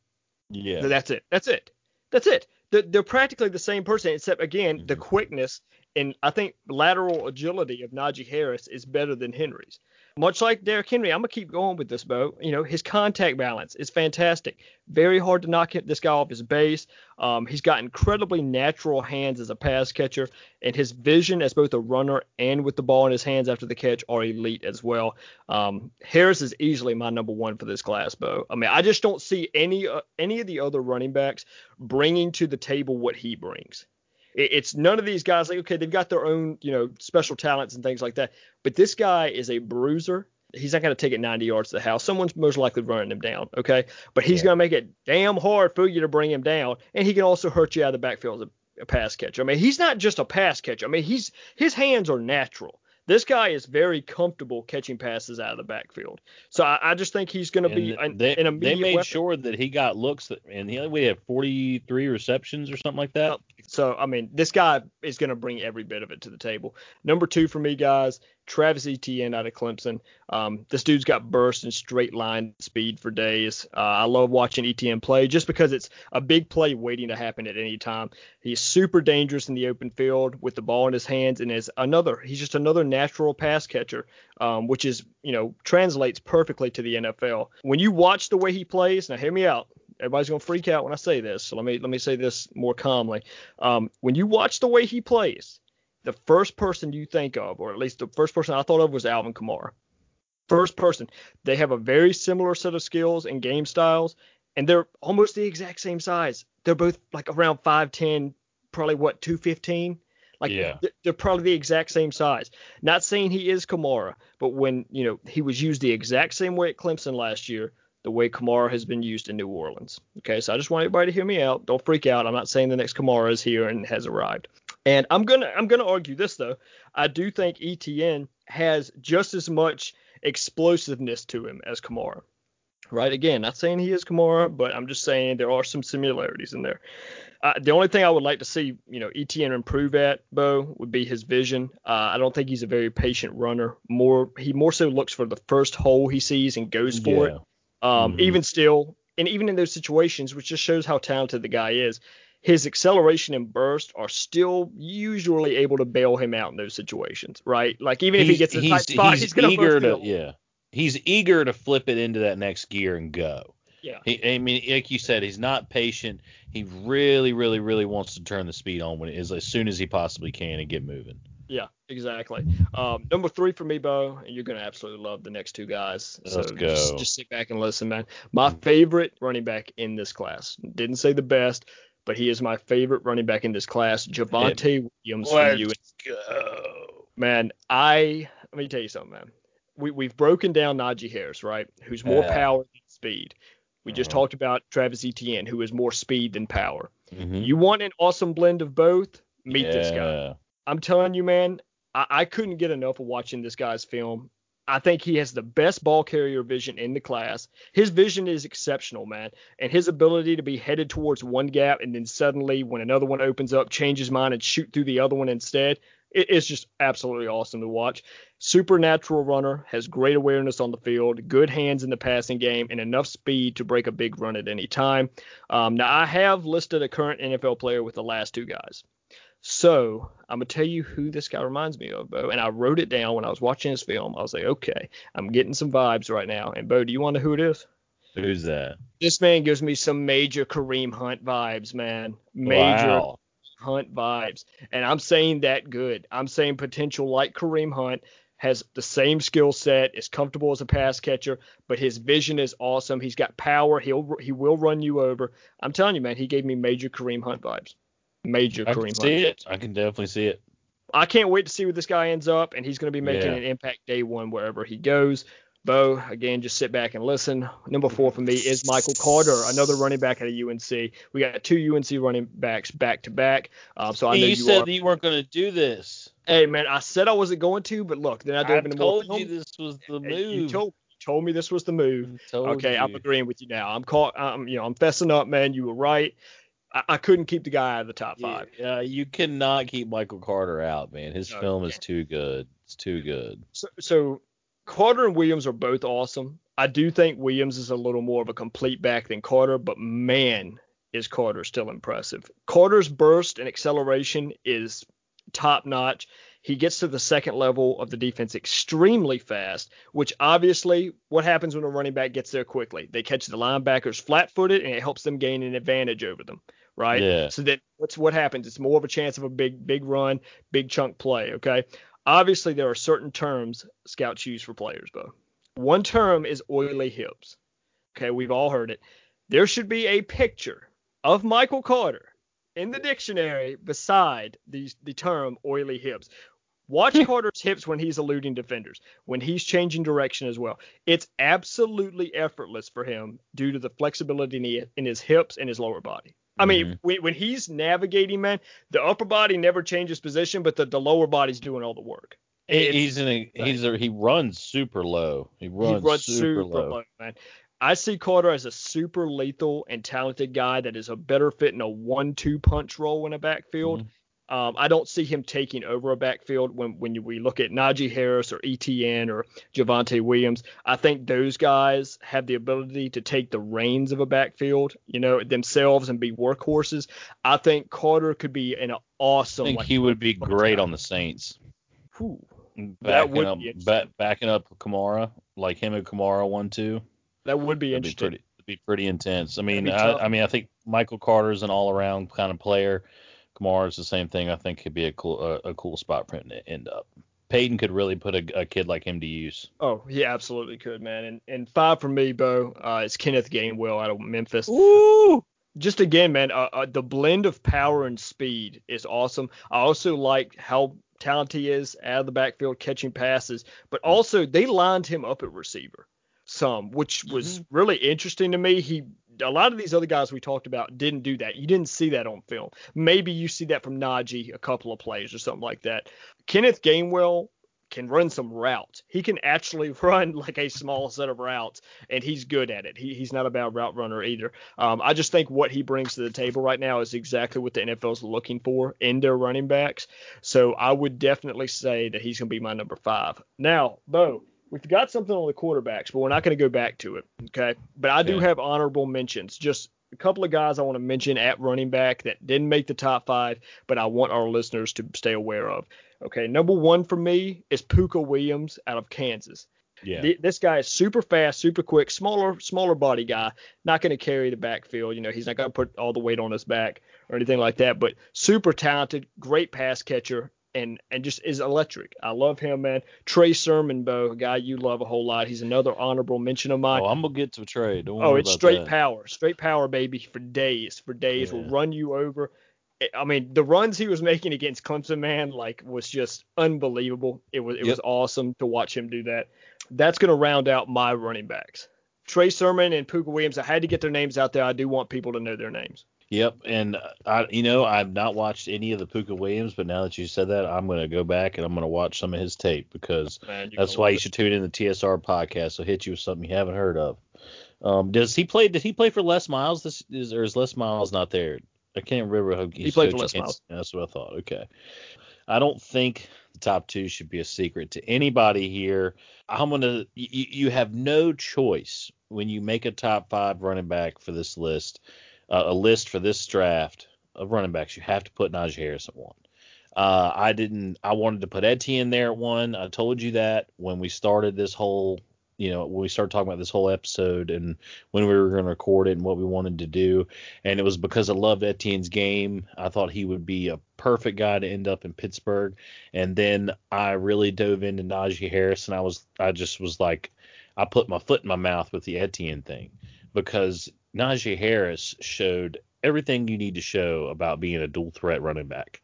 yeah. So That's it. That's it. That's it. They're, they're practically the same person, except again, the Mhm. quickness and I think lateral agility of Najee Harris is better than Henry's. Much like Derrick Henry, I'm gonna keep going with this, Beau. You know, his contact balance is fantastic. Very hard to knock this guy off his base. Um, he's got incredibly natural hands as a pass catcher, and his vision as both a runner and with the ball in his hands after the catch are elite as well. Um, Harris is easily my number one for this class, Beau. I mean, I just don't see any uh, any of the other running backs bringing to the table what he brings. It, it's none of these guys like okay, they've got their own you know special talents and things like that, but this guy is a bruiser. He's not going to take it 90 yards to the house. Someone's most likely running him down, okay? But he's Yeah. going to make it damn hard for you to bring him down, and he can also hurt you out of the backfield as a, a pass catcher. I mean, he's not just a pass catcher. I mean, he's his hands are natural. This guy is very comfortable catching passes out of the backfield. So I, I just think he's going to be an, they, an they made weapon. sure that he got looks that, and he we had 43 receptions or something like that. So I mean, this guy is going to bring every bit of it to the table. Number two for me, guys, Travis Etienne out of Clemson. Um, this dude's got burst and straight line speed for days. Uh, I love watching Etienne play just because it's a big play waiting to happen at any time. He's super dangerous in the open field with the ball in his hands, and is another. He's just another natural pass catcher, um, which is you know translates perfectly to the NFL. When you watch the way he plays, now hear me out. Everybody's gonna freak out when I say this, so let me let me say this more calmly. Um, when you watch the way he plays, the first person you think of, or at least the first person I thought of, was Alvin Kamara. First person. They have a very similar set of skills and game styles, and they're almost the exact same size. They're both like around 5'10, probably what 215. Like Yeah. they're probably the exact same size. Not saying he is Kamara, but when you know he was used the exact same way at Clemson last year, the way Kamara has been used in New Orleans. Okay, so I just want everybody to hear me out. Don't freak out. I'm not saying the next Kamara is here and has arrived. And I'm gonna I'm gonna argue this though. I do think Etienne has just as much explosiveness to him as Kamara. Right? Again, not saying he is Kamara, but I'm just saying there are some similarities in there. Uh, the only thing I would like to see, you know, Etienne improve at, Beau, would be his vision. Uh, I don't think he's a very patient runner. More, he more so looks for the first hole he sees and goes for Yeah. it. Um, Mhm. Even still, and even in those situations, which just shows how talented the guy is, his acceleration and burst are still usually able to bail him out in those situations, right? Like even if he gets in a tight he's, spot, he's he's, gonna eager to yeah. He's eager to flip it into that next gear and go. Yeah. He, I mean, like you said, he's not patient. He really, really, really wants to turn the speed on when it is as soon as he possibly can and get moving. Yeah, exactly. Um, number three for me, Beau, and you're gonna absolutely love the next two guys. So Let's go. Just, just sit back and listen, man. My favorite running back in this class. Didn't say the best, but he is my favorite running back in this class. Javonte Williams from UNC. go. Man, I let me tell you something, man. We we've broken down Najee Harris, right? Who's more Yeah. power than speed. We just Uh-huh. talked about Travis Etienne, who is more speed than power. Mhm. You want an awesome blend of both? Meet this guy. I'm telling you, man, I, I couldn't get enough of watching this guy's film. I think he has the best ball carrier vision in the class. His vision is exceptional, man, and his ability to be headed towards one gap and then suddenly, when another one opens up, change his mind and shoot through the other one instead. It, it's just absolutely awesome to watch. Supernatural runner, has great awareness on the field, good hands in the passing game, and enough speed to break a big run at any time. Um, now, I have listed a current NFL player with the last two guys. So I'm gonna tell you who this guy reminds me of, Beau. And I wrote it down when I was watching his film. I was like, okay, I'm getting some vibes right now. And Beau, do you want to know who it is? Who's that? This man gives me some major Kareem Hunt vibes, man. Major Wow. Hunt vibes. And I'm saying that good. I'm saying potential like Kareem Hunt has the same skill set, is comfortable as a pass catcher, but his vision is awesome. He's got power. He'll he will run you over. I'm telling you, man, he gave me major Kareem Hunt vibes. Major I Kareem can Hunt. see it. I can definitely see it. I can't wait to see where this guy ends up, and he's going to be making Yeah. an impact day one wherever he goes. Beau, again, just sit back and listen. Number four for me is Michael Carter, another running back at a UNC. We got two UNC running backs back to back. Um, so I know you, you, said are. that you weren't going to do this. Hey, man, I said I wasn't going to, but look, then I I dove into more told you this was the move. You told, you told me this was the move. I Okay, I'm agreeing with you now. I'm caught. I'm, you know, I'm fessing up, man. You were right. I, I couldn't keep the guy out of the top five. Yeah, you cannot keep Michael Carter out, man. His No, film is too good. It's too good. So, so Carter and Williams are both awesome. I do think Williams is a little more of a complete back than Carter, but man, is Carter still impressive. Carter's burst and acceleration is top notch. He gets to the second level of the defense extremely fast, which obviously what happens when a running back gets there quickly? They catch the linebackers flat footed and it helps them gain an advantage over them, right? Yeah. So that what's what happens? It's more of a chance of a big, big run, big chunk play, okay? Obviously, there are certain terms scouts use for players, Beau. One term is oily hips. Okay, we've all heard it. There should be a picture of Michael Carter in the dictionary beside the, the term oily hips. Watch Carter's hips when he's eluding defenders, when he's changing direction as well. It's absolutely effortless for him due to the flexibility in his hips and his lower body. I mean, when, when he's navigating, man, the upper body never changes position, but the, the lower body's doing all the work. It's- he's in a he's a, he runs super low. He runs, he runs super, low. low, man. I see Carter as a super lethal and talented guy that is a better fit in a one-two punch role in a backfield. Mm-hmm. Um, I don't see him taking over a backfield when when you, we look at Najee Harris or Etienne or Javonte Williams. I think those guys have the ability to take the reins of a backfield, you know, themselves and be workhorses. I think Carter could be an I awesome. think like, he would be great guy. on the Saints. Whew. That Backing would up be ba- backing up Kamara, like him and Kamara one two. That would be That'd be interesting. pretty be pretty intense. I mean, I. I mean, I think Michael Carter is an all around kind of player. Kamara's the same thing. I think could be a cool a, a cool spot for him to end up. Payton could really put a, a kid like him to use. Oh, he absolutely could, man. And and five for me, Beau, uh, is Kenneth Gainwell out of Memphis. Ooh. Just again, man, uh, uh, the blend of power and speed is awesome. I also like how talented he is out of the backfield catching passes, but also they lined him up at receiver. some, which was mm-hmm. really interesting to me. He a lot of these other guys we talked about didn't do that. You didn't see that on film. Maybe you see that from Najee a couple of plays or something like that. Kenneth Gainwell can run some routes. He can actually run like a small set of routes, and he's good at it. He, he's not a bad route runner either. Um, I just think what he brings to the table right now is exactly what the NFL is looking for in their running backs. So I would definitely say that he's going to be my number five. Now, Beau, we've got something on the quarterbacks, but we're not going to go back to it. Okay. But I do have honorable mentions. Just a couple of guys I want to mention at running back that didn't make the top five, but I want our listeners to stay aware of. Okay, number one for me is Pooka Williams out of Kansas. Yeah. this guy is super fast, super quick, smaller, smaller body guy. Not going to carry the backfield. You know, he's not going to put all the weight on his back or anything like that. But super talented, great pass catcher, and and just is electric. I love him, man. Trey Sermon, Bo, a guy you love a whole lot. He's another honorable mention of mine. Oh, I'm gonna get to Trey. Don't oh, it's straight that. power, straight power, baby, for days, for days. Yeah. Will run you over. I mean, the runs he was making against Clemson, man, like was just unbelievable. It was it yep. was awesome to watch him do that. That's gonna round out my running backs. Trey Sermon and Pooka Williams. I had to get their names out there. I do want people to know their names. Yep, and I, you know, I've not watched any of the Pooka Williams, but now that you said that, I'm gonna go back and I'm gonna watch some of his tape because Man, that's why you should tune in the TSR podcast. So hit you with something you haven't heard of. Um, does he play? Did he play for Les Miles? This is or is Les Miles not there? I can't remember how he played for Les Miles. That's what I thought. Okay. I don't think the top two should be a secret to anybody here. I'm gonna. You, you have no choice when you make a top five running back for this list, uh, a list for this draft of running backs. You have to put Najee Harris at one. Uh, I didn't. I wanted to put Etienne there at one. I told you that when we started this whole you know, when we started talking about this whole episode and when we were going to record it and what we wanted to do. And it was because I loved Etienne's game. I thought he would be a perfect guy to end up in Pittsburgh. And then I really dove into Najee Harris and I was, I just was like, I put my foot in my mouth with the Etienne thing because Najee Harris showed everything you need to show about being a dual threat running back.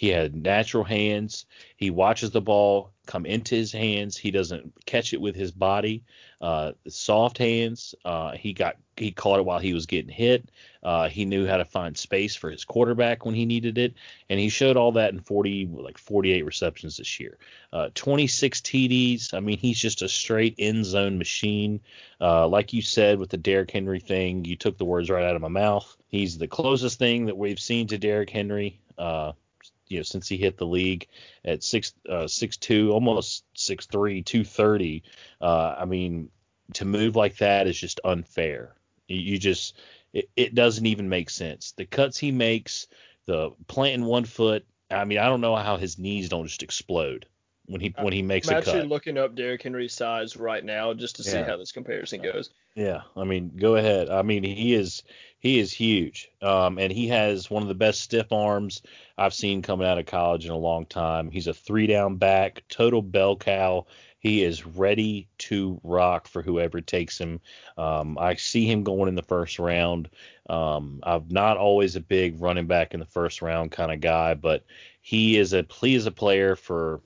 He had natural hands. He watches the ball come into his hands. He doesn't catch it with his body. Uh, soft hands. Uh, he got he caught it while he was getting hit. Uh, he knew how to find space for his quarterback when he needed it, and he showed all that in 40 like 48 receptions this year. Uh, 26 TDs. I mean, he's just a straight end zone machine. Uh, like you said with the Derrick Henry thing, you took the words right out of my mouth. He's the closest thing that we've seen to Derrick Henry. You know since he hit the league at six uh, six two almost six three two thirty. Uh, I mean to move like that is just unfair. You, you just it, it doesn't even make sense. The cuts he makes, the planting one foot. I mean I don't know how his knees don't just explode when he when he makes I'm a actually looking up Derrick Henry's size right now just to see yeah. how this comparison goes. Yeah, I mean, go ahead. I mean, he is he is huge, um, and he has one of the best stiff arms I've seen coming out of college in a long time. He's a three down back, total bell cow. He is ready to rock for whoever takes him. Um, I see him going in the first round. Um, I'm not always a big running back in the first round kind of guy, but he is a he is a player for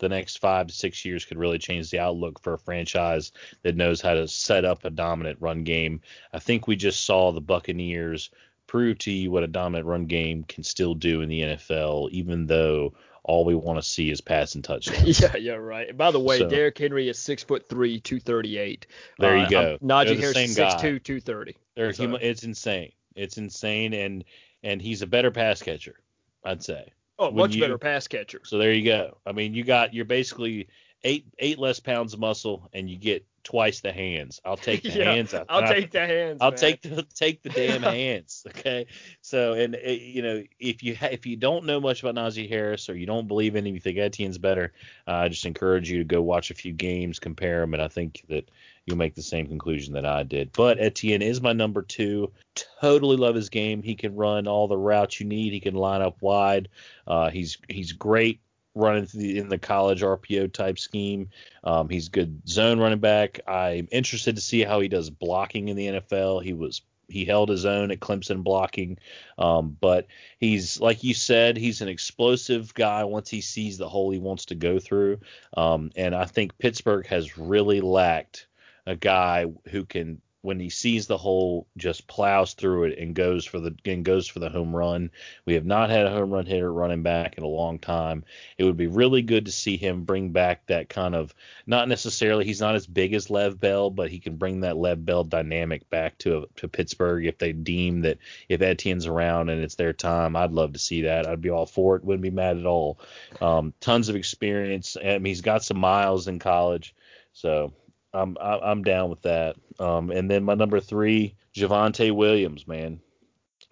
the next five to six years could really change the outlook for a franchise that knows how to set up a dominant run game. I think we just saw the Buccaneers prove to you what a dominant run game can still do in the NFL, even though all we want to see is passing touchdowns. yeah, yeah, right. By the way, so, Derrick Henry is six foot three, two thirty eight. There you uh, go. Najee Harris is six two, two thirty. it's insane. It's insane, and and he's a better pass catcher, I'd say. Oh, much you, better pass catcher. So there you go. I mean, you got you're basically eight eight less pounds of muscle, and you get twice the hands. I'll take the yeah, hands. I'll, I'll take the hands. I'll man. take the take the damn hands. Okay. So and uh, you know if you ha- if you don't know much about Najee Harris or you don't believe in him, you think Etienne's better, uh, I just encourage you to go watch a few games, compare them, and I think that you'll make the same conclusion that I did. But Etienne is my number two. Totally love his game. He can run all the routes you need. He can line up wide. Uh, he's he's great running the, in the college RPO type scheme. Um, he's good zone running back. I'm interested to see how he does blocking in the NFL. He was he held his own at Clemson blocking, um, but he's like you said, he's an explosive guy once he sees the hole he wants to go through. Um, and I think Pittsburgh has really lacked a guy who can when he sees the hole, just plows through it and goes for the and goes for the home run. We have not had a home run hitter running back in a long time. It would be really good to see him bring back that kind of not necessarily he's not as big as Lev Bell, but he can bring that Lev Bell dynamic back to to Pittsburgh if they deem that if Etienne's around and it's their time. I'd love to see that. I'd be all for it. Wouldn't be mad at all. Um, tons of experience. I mean, he's got some miles in college. So I'm I'm down with that. Um, and then my number three, Javonte Williams, man.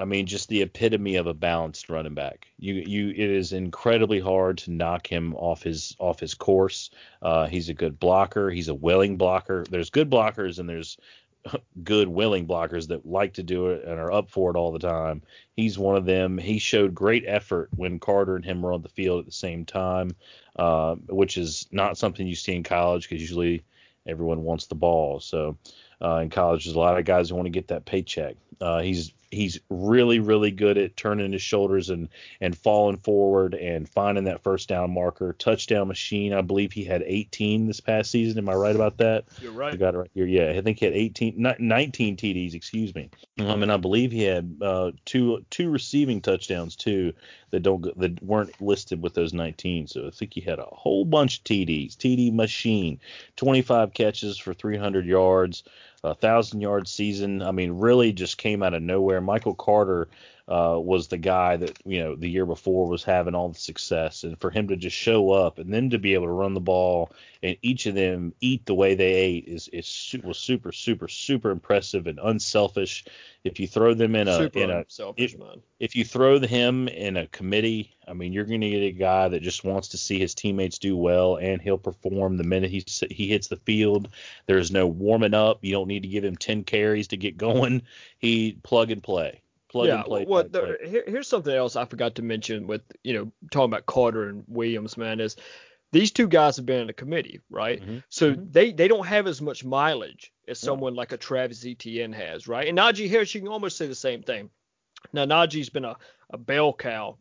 I mean, just the epitome of a balanced running back. You you it is incredibly hard to knock him off his off his course. Uh, he's a good blocker. He's a willing blocker. There's good blockers and there's good willing blockers that like to do it and are up for it all the time. He's one of them. He showed great effort when Carter and him were on the field at the same time, uh, which is not something you see in college because usually everyone wants the ball. So uh, in college, there's a lot of guys who want to get that paycheck. Uh, he's he's really really good at turning his shoulders and and falling forward and finding that first down marker. Touchdown machine. I believe he had 18 this past season. Am I right about that? You're right. I got it right here. Yeah, I think he had 18, 19 TDs. Excuse me. Um, and I believe he had uh, two two receiving touchdowns too that don't that weren't listed with those 19. So I think he had a whole bunch of TDs. TD machine. 25 catches for 300 yards a thousand yard season. I mean, really just came out of nowhere. Michael Carter uh, was the guy that you know the year before was having all the success, and for him to just show up and then to be able to run the ball and each of them eat the way they ate is is was super super super impressive and unselfish. If you throw them in a super in a selfish if, man. if you throw him in a committee, I mean, you're going to get a guy that just wants to see his teammates do well, and he'll perform the minute he he hits the field. There's no warming up. You don't need to give him 10 carries to get going. He plug and play plug yeah, and play. Well, the, here, here's something else I forgot to mention with you know talking about Carter and Williams, man, is these two guys have been in a committee, right? Mhm, So mhm. they they don't have as much mileage as someone like a Travis Etienne has, right? And Najee Harris, you can almost say the same thing. Now Najee's been a, a bell cow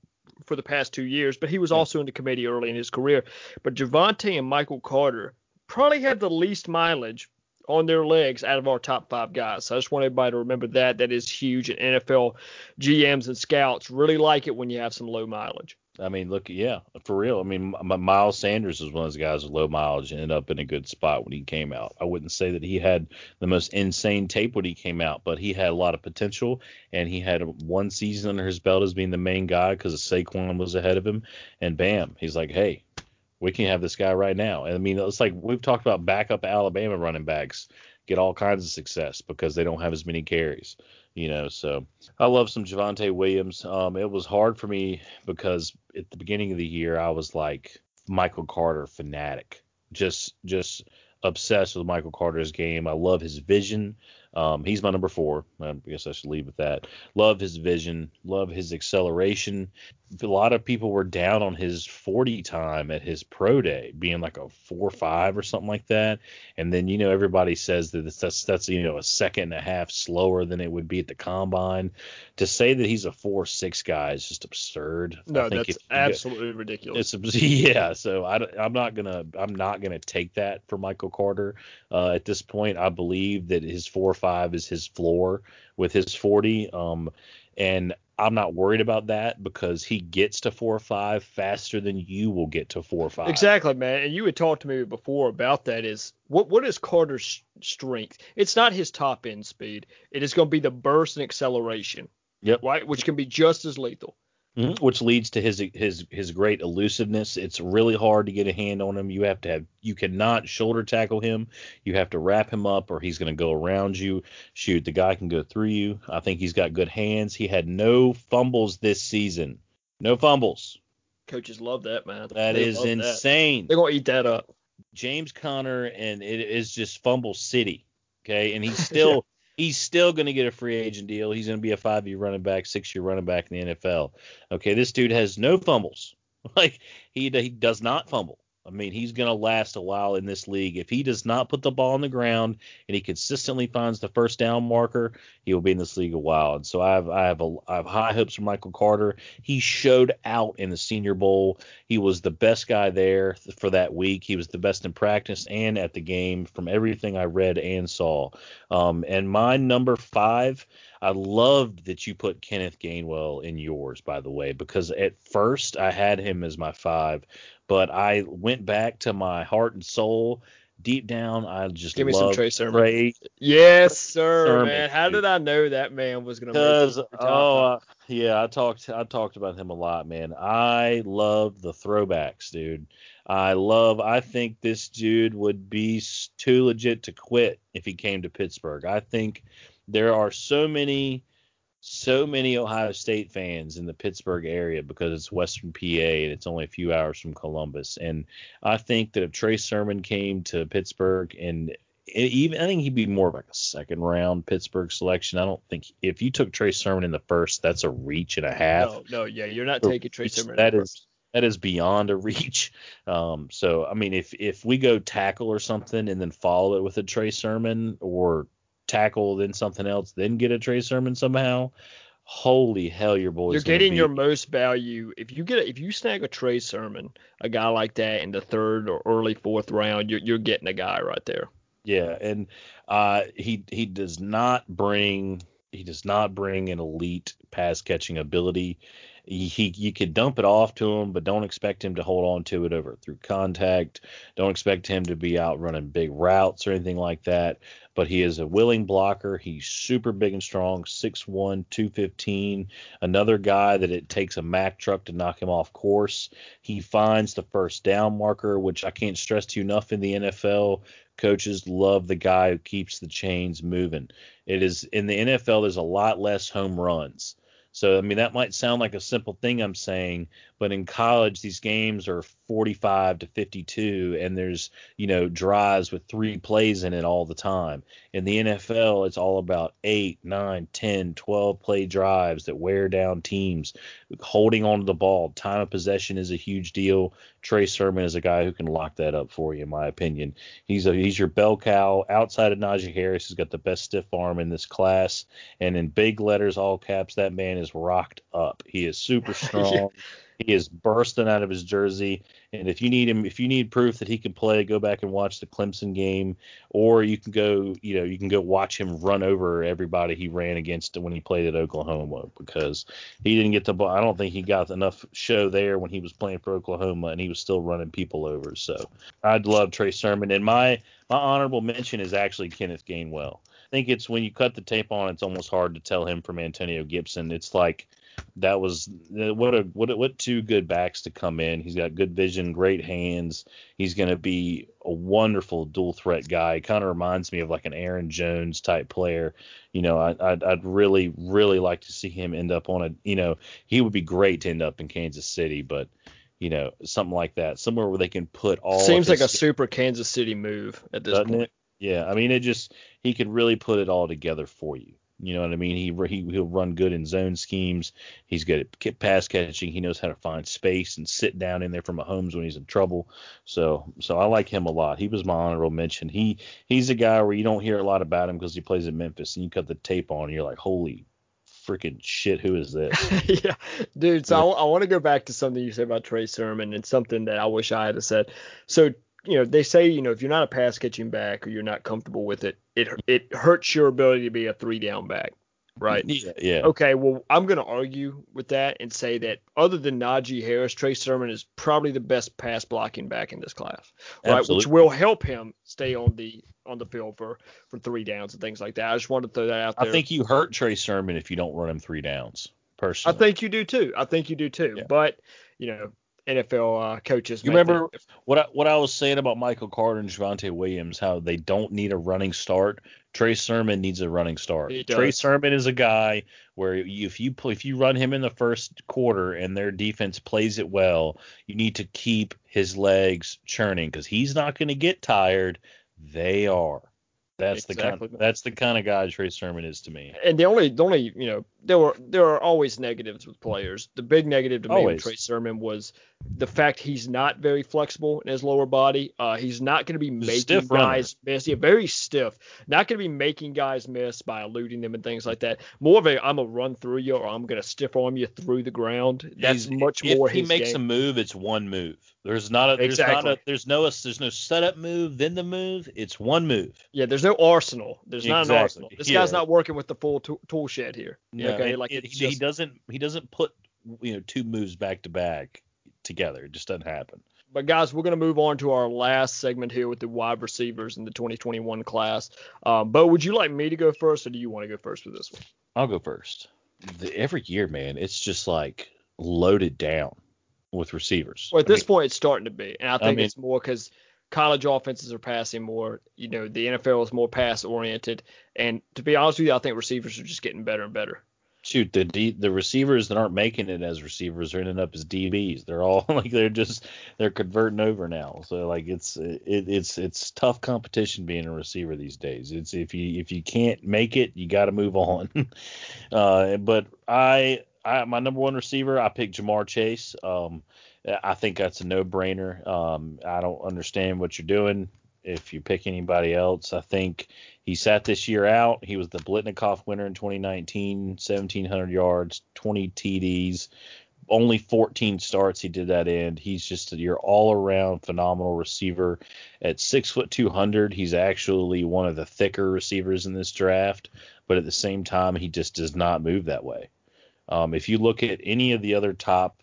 for the past two years, but he was Yeah. also in the committee early in his career. But Javonte and Michael Carter probably have the least mileage on their legs out of our top five guys. So I just want everybody to remember that. That is huge. And NFL GMs and scouts really like it when you have some low mileage. I mean, look, yeah, for real. I mean, Miles Sanders was one of those guys with low mileage and ended up in a good spot when he came out. I wouldn't say that he had the most insane tape when he came out, but he had a lot of potential, and he had one season under his belt as being the main guy because Saquon was ahead of him, and bam, he's like, hey, we can have this guy right now. And I mean, it's like we've talked about backup Alabama running backs get all kinds of success because they don't have as many carries, you know. So I love some Javonte Williams. Um, it was hard for me because at the beginning of the year I was like Michael Carter fanatic, just just obsessed with Michael Carter's game. I love his vision. Um, he's my number four. I guess I should leave with that. Love his vision. Love his acceleration. A lot of people were down on his 40 time at his pro day, being like a four five or something like that. And then you know everybody says that it's, that's that's you know a second and a half slower than it would be at the combine. To say that he's a four six guy is just absurd. I No, think that's if absolutely ridiculous. it's yeah, so I, am not gonna I'm not gonna take that for Michael Carter. Uh, at this point, I believe that his four five is his floor with his 40. Um, and I'm not worried about that because he gets to four five faster than you will get to four five. Exactly, man. And you had talked to me before about that. Is what what is Carter's strength? It's not his top end speed. It is going to be the burst and acceleration. Yep. Right, which can be just as lethal. Mhm, Which leads to his his his great elusiveness. It's really hard to get a hand on him. You have to have you cannot shoulder tackle him. You have to wrap him up or he's going to go around you. Shoot, the guy can go through you. I think he's got good hands. He had no fumbles this season. No fumbles. Coaches love that, man. That They is love that. insane. They're going to eat that up. James Conner and it is just fumble city. Okay, and he's still he's still going to get a free agent deal. He's going to be a five year running back, six year running back in the NFL. Okay, this dude has no fumbles. Like he he does not fumble. I mean, he's going to last a while in this league. If he does not put the ball on the ground and he consistently finds the first down marker, he will be in this league a while. And so I have I have a, I have high hopes for Michael Carter. He showed out in the Senior Bowl. He was the best guy there for that week. He was the best in practice and at the game from everything I read and saw. Um, and my number five. I loved that you put Kenneth Gainwell in yours, by the way, because at first I had him as my five, but I went back to my heart and soul. Deep down, I just give me some Trey Sermon. Trey Yes, sir, Sermon, man. How did I know that man was gonna Because oh uh, yeah, I talked I talked about him a lot, man. I love the throwbacks, dude. I love. I think this dude would be too legit to quit if he came to Pittsburgh. I think there are so many so many Ohio State fans in the Pittsburgh area because it's Western PA and it's only a few hours from Columbus. And I think that if Trey Sermon came to Pittsburgh and even I think he'd be more of like a second round Pittsburgh selection. I don't think if you took Trey Sermon in the first, that's a reach and a half. No, no, yeah, you're not taking Trey Sermon. That in the is that is beyond a reach. Um, so I mean, if if we go tackle or something and then follow it with a Trey Sermon or tackle then something else, then get a Trey Sermon somehow. Holy hell, your boy's You're getting your most value if you get a, if you snag a Trey Sermon, a guy like that in the third or early fourth round, you're you're getting a guy right there. Yeah, and uh, he he does not bring he does not bring an elite pass catching ability. He, he you could dump it off to him, but don't expect him to hold on to it over through contact. Don't expect him to be out running big routes or anything like that. But he is a willing blocker. He's super big and strong, 6'1", 215. Another guy that it takes a Mack truck to knock him off course. He finds the first down marker, which I can't stress to you enough in the NFL coaches love the guy who keeps the chains moving. It is in the NFL there's a lot less home runs. So I mean that might sound like a simple thing I'm saying, but in college these games are 45 to 52 and there's, you know, drives with three plays in it all the time. In the NFL it's all about 8, 9, 10, 12 play drives that wear down teams. Holding on to the ball, time of possession is a huge deal. Trey Sermon is a guy who can lock that up for you in my opinion. He's a he's your bell cow outside of Najee Harris. He's got the best stiff arm in this class, and in big letters, all caps, that man is rocked up. He is super strong. He is bursting out of his jersey, and if you need him, if you need proof that he can play, go back and watch the Clemson game, or you can go, you know, you can go watch him run over everybody he ran against when he played at Oklahoma because he didn't get the ball. I don't think he got enough show there when he was playing for Oklahoma, and he was still running people over. So I'd love Trey Sermon, and my my honorable mention is actually Kenneth Gainwell. I think it's when you cut the tape on, it's almost hard to tell him from Antonio Gibson. It's like that was what a what a, what two good backs to come in. He's got good vision, great hands. He's going to be a wonderful dual threat guy. Kind of reminds me of like an Aaron Jones type player. You know, I, I'd I'd really really like to see him end up on a. You know, he would be great to end up in Kansas City, but you know something like that, somewhere where they can put all. of Seems like a super Kansas City move at this doesn't point. it? Yeah, I mean, it just he could really put it all together for you. You know what I mean? He, he he'll run good in zone schemes. He's good at pass catching. He knows how to find space and sit down in there for Mahomes when he's in trouble. So so I like him a lot. He was my honorable mention. He he's a guy where you don't hear a lot about him because he plays at Memphis, and you cut the tape on, and you're like, holy freaking shit, who is this? yeah, dude. So I I, want to go back to something you said about Trey Sermon and something that I wish I had said. So you know, they say you know if you're not a pass catching back or you're not comfortable with it, it it hurts your ability to be a three down back, right? yeah, yeah. Okay, well, I'm going to argue with that and say that other than Najee Harris, Trey Sermon is probably the best pass blocking back in this class, right? Absolutely. Which will help him stay on the on the field for for three downs and things like that. I just wanted to throw that out there. I think you hurt Trey Sermon if you don't run him three downs. Personally. I think you do too. I think you do too. Yeah. But you know, NFL uh, coaches. You remember what I, what I was saying about Michael Carter and Javonte Williams, how they don't need a running start. Trey Sermon needs a running start. Trey. Sermon is a guy where if you play, if you run him in the first quarter and their defense plays it well, you need to keep his legs churning because he's not going to get tired. They are. That's exactly. the kind. That's the kind of guy Trey Sermon is to me. And the only, the only, you know, there were there are always negatives with players. The big negative to me with Trey Sermon was the fact he's not very flexible in his lower body. Uh, he's not going to be making guys miss. Yeah, very stiff. Not going to be making guys miss by eluding them and things like that. More of a I'm gonna run through you or I'm gonna stiff arm you through the ground. That's he's, much more. If he makes game. a move, it's one move. There's not a there's exactly. not a there's no there's no setup move then the move. It's one move. Yeah, there's no arsenal. There's exactly. not an arsenal. This yeah. guy's not working with the full tool, tool shed here. Yeah, okay, like it, he, just, he doesn't he doesn't put you know two moves back to back together. It just doesn't happen. But guys, we're going to move on to our last segment here with the wide receivers in the 2021 class. Um, Beau, would you like me to go first, or do you want to go first with this one? I'll go first. The, every year, man, it's just like loaded down with receivers. Well, at I this mean, point, it's starting to be, and I think I mean, it's more because college offenses are passing more. You know, the NFL is more pass oriented, and to be honest with you, I think receivers are just getting better and better. Shoot, the D, the receivers that aren't making it as receivers are ending up as DBs. They're all like they're just they're converting over now. So like it's it, it's it's tough competition being a receiver these days. It's if you if you can't make it, you got to move on. uh, but I I, my number one receiver, I picked Ja'Marr Chase. Um, I think that's a no-brainer. Um, I don't understand what you're doing if you pick anybody else. I think he sat this year out. He was the Biletnikoff winner in 2019, 1,700 yards, 20 TDs, only 14 starts he did that in. He's just your all-around phenomenal receiver. At six foot 200, he's actually one of the thicker receivers in this draft, but at the same time, he just does not move that way. Um, if you look at any of the other top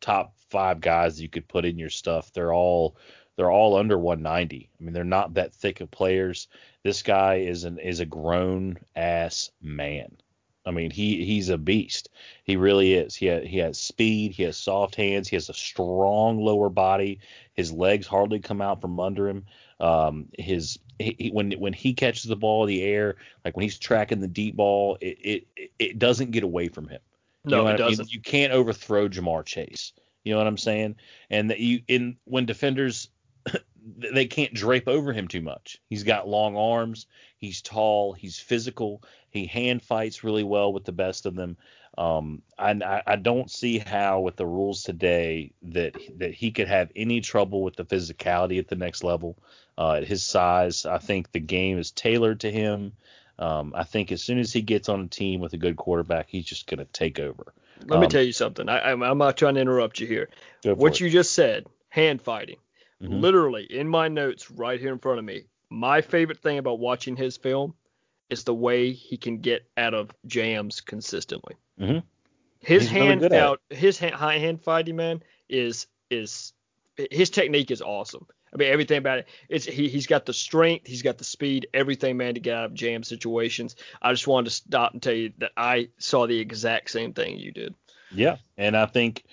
top five guys you could put in your stuff, they're all they're all under 190. I mean, they're not that thick of players. This guy is an is a grown ass man. I mean, he he's a beast. He really is. He ha, he has speed. He has soft hands. He has a strong lower body. His legs hardly come out from under him. Um, his he, when when he catches the ball in the air, like when he's tracking the deep ball, it it, it doesn't get away from him. You no, it doesn't. You can't overthrow Ja'Marr Chase. You know what I'm saying? And that you in when defenders they can't drape over him too much. He's got long arms. He's tall. He's physical. He hand fights really well with the best of them. Um, I, I don't see how with the rules today that that he could have any trouble with the physicality at the next level. Uh, at his size, I think the game is tailored to him. Um, I think as soon as he gets on a team with a good quarterback, he's just going to take over. Let um, me tell you something. I, am not trying to interrupt you here. What you just said, hand fighting, mm-hmm. literally in my notes right here in front of me. My favorite thing about watching his film is the way he can get out of jams consistently. Mm-hmm. His He's hand really out, his hand, high hand fighting man is is his technique is awesome. I mean, everything about it. It's he he's got the strength, he's got the speed, everything, man, to get out of jam situations. I just wanted to stop and tell you that I saw the exact same thing you did. Yeah, and I think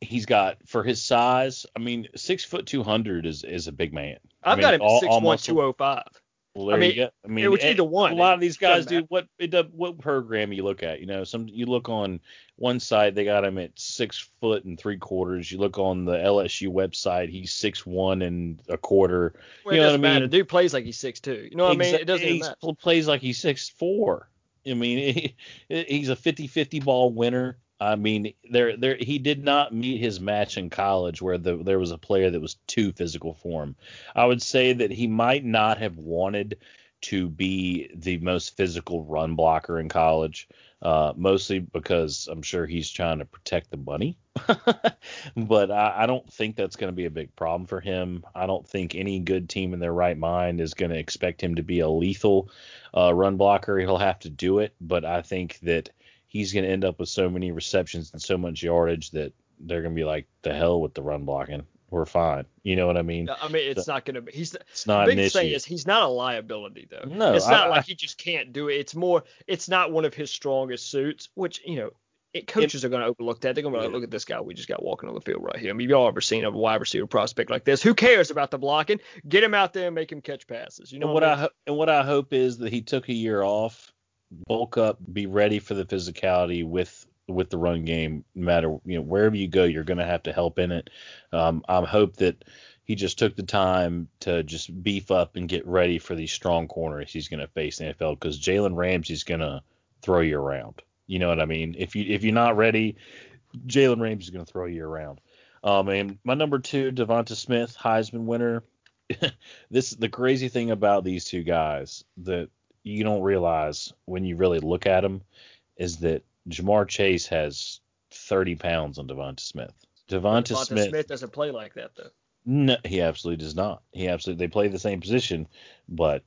he's got for his size. I mean, six foot two hundred is is a big man. I've I mean, got him all, six one two oh five. Well, there I mean, you go. I mean, it be the one. A lot of these guys do what what program you look at. You know, some you look on one side they got him at six foot and three quarters. You look on the LSU website, he's six one and a quarter. Well, you know what I mean? Matter. Dude plays like he's six two. You know what I mean? It doesn't he matter. plays like he's six four. I mean, he, he's a 50-50 ball winner. I mean, there, there, he did not meet his match in college where the, there was a player that was too physical for him. I would say that he might not have wanted to be the most physical run blocker in college, uh, mostly because I'm sure he's trying to protect the money. but I, I, don't think that's going to be a big problem for him. I don't think any good team in their right mind is going to expect him to be a lethal uh, run blocker. He'll have to do it, but I think that he's going to end up with so many receptions and so much yardage that they're going to be like, the hell with the run blocking. We're fine. You know what I mean? I mean, it's so, not going to be. He's it's not the big thing is he's not a liability though. No, it's not I, like he just can't do it. It's more. It's not one of his strongest suits, which you know. It, coaches it, are going to overlook that. They're going to yeah. look at this guy we just got walking on the field right here. I mean, y'all ever seen a wide receiver prospect like this? Who cares about the blocking? Get him out there and make him catch passes. You know and what, what I, I and what I hope is that he took a year off bulk up, be ready for the physicality with with the run game. No matter you know wherever you go, you're going to have to help in it. Um, I hope that he just took the time to just beef up and get ready for these strong corners he's going to face in the NFL because Jalen Ramsey's going to throw you around. You know what I mean? If you if you're not ready, Jalen Ramsey's going to throw you around. Um, and my number two, DeVonta Smith, Heisman winner. this the crazy thing about these two guys that you don't realize when you really look at them is that Ja'Marr Chase has 30 pounds on DeVonta Smith. DeVonta, DeVonta Smith, Smith doesn't play like that though. no, he absolutely does not. He absolutely they play the same position, but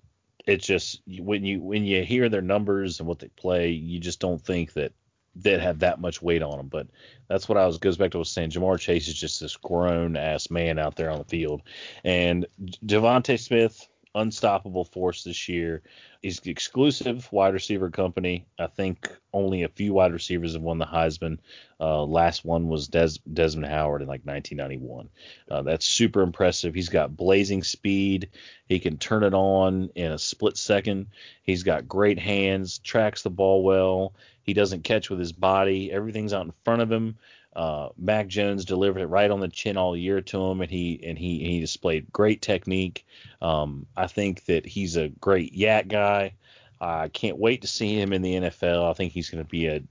it's just when you when you hear their numbers and what they play, you just don't think that that have that much weight on them. But that's what I was goes back to what I was saying. Ja'Marr Chase is just this grown ass man out there on the field, and DeVonta Smith unstoppable force this year. He's the exclusive wide receiver company. I think only a few wide receivers have won the Heisman. Uh, last one was Des- Desmond Howard in like 1991. Uh, that's super impressive. He's got blazing speed. He can turn it on in a split second. He's got great hands, tracks the ball well. He doesn't catch with his body. Everything's out in front of him. Uh, Mac Jones delivered it right on the chin all year to him, and he and he he displayed great technique. Um, I think that he's a great YAC guy. I can't wait to see him in the NFL. I think he's going to be a,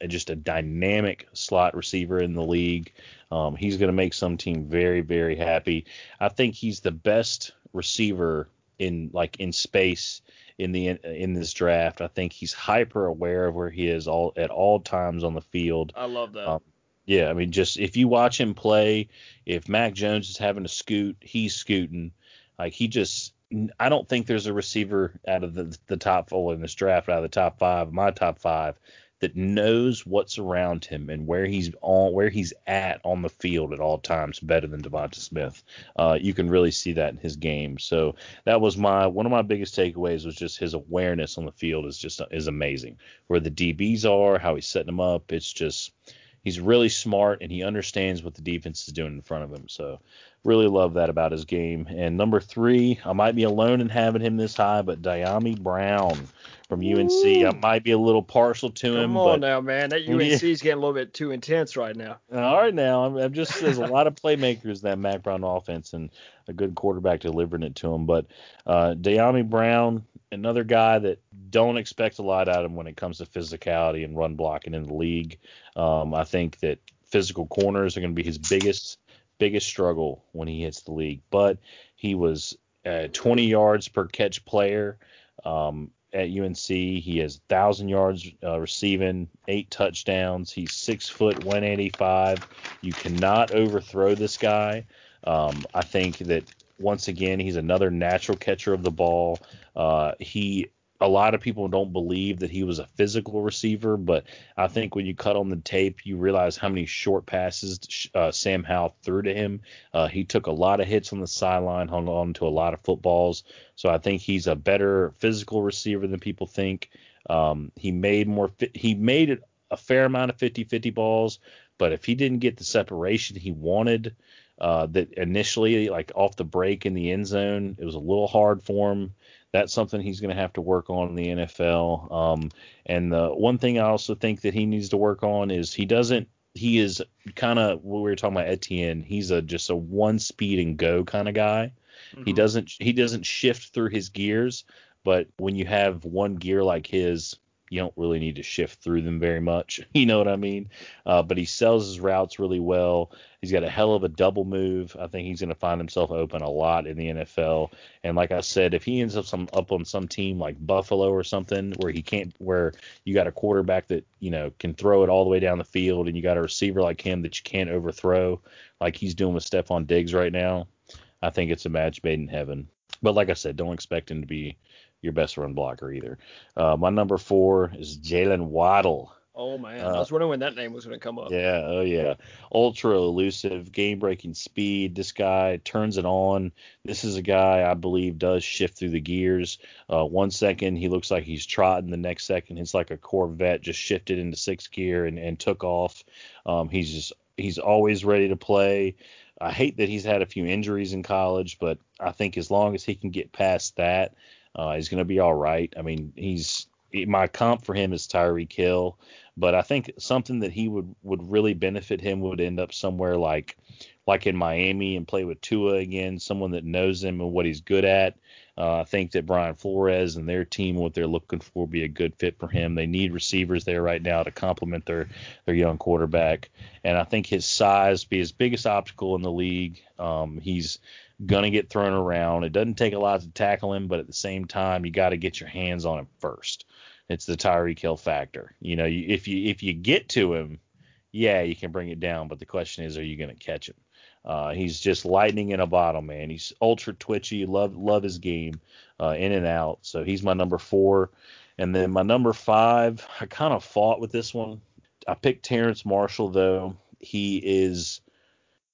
a, just a dynamic slot receiver in the league. Um, he's going to make some team very very happy. I think he's the best receiver in like in space in the in this draft. I think he's hyper aware of where he is all at all times on the field. I love that. Um, yeah, I mean, just if you watch him play, if Mac Jones is having to scoot, he's scooting. Like he just, I don't think there's a receiver out of the the top four in this draft, out of the top five, my top five, that knows what's around him and where he's on, where he's at on the field at all times better than DeVonta Smith. Uh, you can really see that in his game. So that was my one of my biggest takeaways was just his awareness on the field is just is amazing. Where the DBs are, how he's setting them up, it's just he's really smart and he understands what the defense is doing in front of him. So really love that about his game. And number three, I might be alone in having him this high, but Dyami Brown from UNC. Ooh. I might be a little partial to Come him. Come on now, man. That UNC is getting a little bit too intense right now. All right now. I'm, I'm just there's a lot of playmakers in that Mack Brown offense and a good quarterback delivering it to him. But uh Dyami Brown, another guy that don't expect a lot out of him when it comes to physicality and run blocking in the league. Um, I think that physical corners are going to be his biggest biggest struggle when he hits the league. But he was 20 yards per catch player um, at UNC. He has thousand yards uh, receiving, eight touchdowns. He's six foot 185. You cannot overthrow this guy. Um, I think that once again he's another natural catcher of the ball. Uh, he a lot of people don't believe that he was a physical receiver, but I think when you cut on the tape, you realize how many short passes uh, Sam Howell threw to him. Uh, he took a lot of hits on the sideline, hung on to a lot of footballs. So I think he's a better physical receiver than people think. Um, he made more. He made a fair amount of 50-50 balls, but if he didn't get the separation he wanted, uh, that initially, like off the break in the end zone, it was a little hard for him that's something he's going to have to work on in the NFL. Um, and the one thing I also think that he needs to work on is he doesn't. He is kind of what we were talking about Etienne. He's a just a one speed and go kind of guy. Mm-hmm. He doesn't he doesn't shift through his gears. But when you have one gear like his, you don't really need to shift through them very much. You know what I mean? Uh, but he sells his routes really well. He's got a hell of a double move. I think he's going to find himself open a lot in the NFL. And like I said, if he ends up some up on some team like Buffalo or something where he can't, where you got a quarterback that you know can throw it all the way down the field, and you got a receiver like him that you can't overthrow, like he's doing with Stefon Diggs right now, I think it's a match made in heaven. But like I said, don't expect him to be your best run blocker either. Uh, my number four is Jaylen Waddle. Oh man, uh, I was wondering when that name was going to come up. Yeah, oh yeah, ultra elusive, game breaking speed. This guy turns it on. This is a guy I believe does shift through the gears. Uh, one second he looks like he's trotting, the next second it's like a Corvette just shifted into sixth gear and, and took off. Um, he's just he's always ready to play. I hate that he's had a few injuries in college, but I think as long as he can get past that, uh, he's going to be all right. I mean, he's my comp for him is Tyreek Hill, but I think something that he would would really benefit him would end up somewhere like like in Miami and play with Tua again, someone that knows him and what he's good at. Uh, I think that Brian Flores and their team, what they're looking for, will be a good fit for him. They need receivers there right now to complement their their young quarterback, and I think his size be his biggest obstacle in the league. Um, he's gonna get thrown around. It doesn't take a lot to tackle him, but at the same time, you got to get your hands on him first. It's the Tyreek Hill factor. You know, if you if you get to him, yeah, you can bring it down, but the question is, are you to catch him? Uh, he's just lightning in a bottle, man. He's ultra twitchy. Love love his game, uh, in and out. So he's my number four. And then my number five, I kind of fought with this one. I picked Terrace Marshall though. He is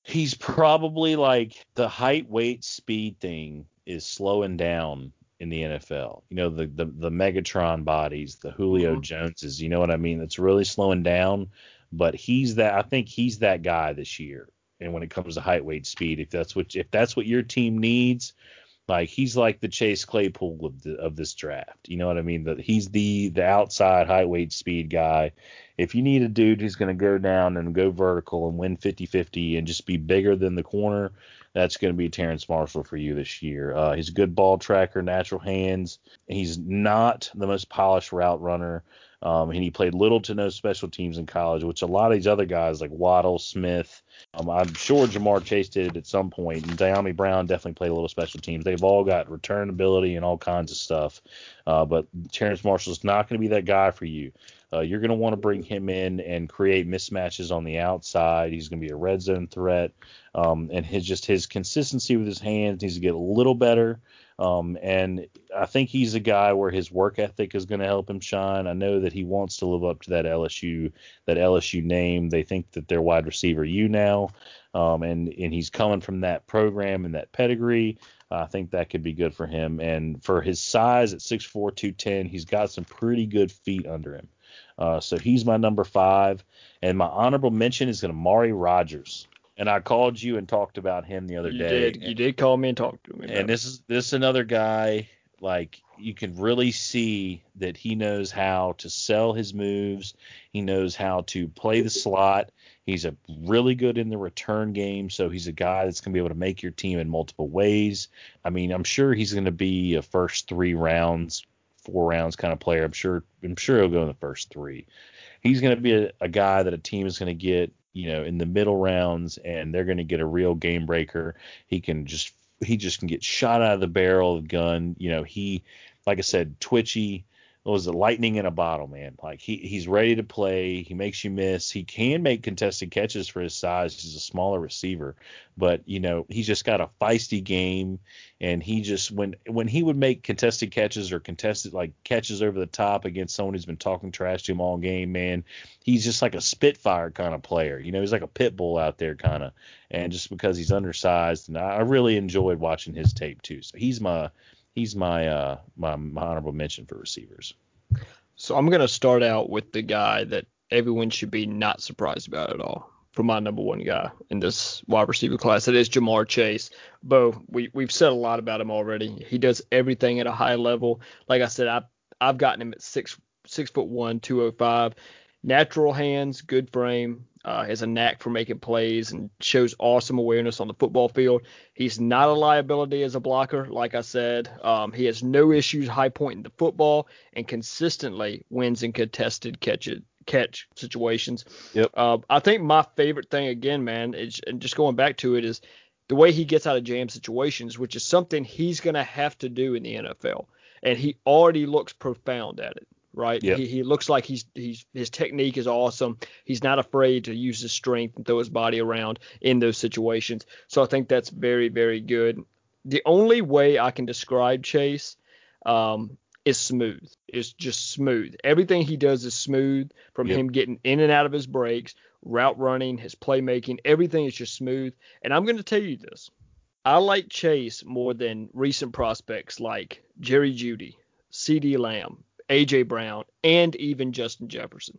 he's probably like the height, weight, speed thing is slowing down in the NFL. You know, the the, the Megatron bodies, the Julio mm-hmm. Joneses, you know what I mean? It's really slowing down. But he's that I think he's that guy this year and when it comes to height, weight, speed. If that's what if that's what your team needs, like he's like the Chase Claypool of the, of this draft. You know what I mean? That he's the the outside high weight, speed guy. If you need a dude who's going to go down and go vertical and win 50-50 and just be bigger than the corner, that's going to be Terrace Marshall for you this year. Uh, he's a good ball tracker, natural hands. He's not the most polished route runner. Um, and he played little to no special teams in college, which a lot of these other guys like Waddle, Smith, um, I'm sure Ja'Marr Chase did at some point, and Dyami Brown definitely played a little special teams. They've all got return ability and all kinds of stuff. Uh, but Terrace Marshall's not going to be that guy for you. Uh, you're going to want to bring him in and create mismatches on the outside. He's going to be a red zone threat, um, and his just his consistency with his hands needs to get a little better. Um, and I think he's a guy where his work ethic is going to help him shine. I know that he wants to live up to that LSU that LSU name. They think that they're wide receiver you now, um, and and he's coming from that program and that pedigree. I think that could be good for him. And for his size at 6'4", 210, he's got some pretty good feet under him. Uh, so he's my number five. And my honorable mention is going to Mari Rodgers and I called you and talked about him the other day. you day. Did. You did call me and talk to me. And this is this is another guy like you can really see that he knows how to sell his moves. He knows how to play the slot. He's a really good in the return game, so he's a guy that's going to be able to make your team in multiple ways. I mean, I'm sure he's going to be a first three rounds, four rounds kind of player. I'm sure. I'm sure he'll go in the first three. He's going to be a, a guy that a team is going to get you know, in the middle rounds, and they're going to get a real game breaker. He can just he just can get shot out of the barrel of the gun. You know, he like I said, twitchy, was a lightning in a bottle, man. Like he he's ready to play. He makes you miss. He can make contested catches for his size. He's a smaller receiver, but you know he's just got a feisty game. And he just when when he would make contested catches or contested like catches over the top against someone who's been talking trash to him all game, man, he's just like a spitfire kind of player. You know, he's like a pit bull out there kind of. And just because he's undersized, and I really enjoyed watching his tape too. So he's my he's my uh my, my honorable mention for receivers. So I'm gonna start out with the guy that everyone should be not surprised about at all. For my number one guy in this wide receiver class, it is Ja'Marr Chase. Beau, we we've said a lot about him already. He does everything at a high level. Like I said, I I've gotten him at six six foot one, two oh five. Natural hands, good frame, uh, has a knack for making plays and shows awesome awareness on the football field. He's not a liability as a blocker, like I said. Um, he has no issues high pointing the football and consistently wins in contested catch catch situations. Yep. Uh, I think my favorite thing again, man, is and just going back to it is the way he gets out of jam situations, which is something he's going to have to do in the NFL, and he already looks profound at it right? Yep. He, he looks like he's he's his technique is awesome. He's not afraid to use his strength and throw his body around in those situations. So I think that's very very good. The only way I can describe Chase um, is smooth. It's just smooth. Everything he does is smooth from yep. him getting in and out of his breaks, route running, his playmaking. Everything is just smooth. And I'm going to tell you this. I like Chase more than recent prospects like Jerry Jeudy, CeeDee Lamb, A.J. Brown, and even Justin Jefferson.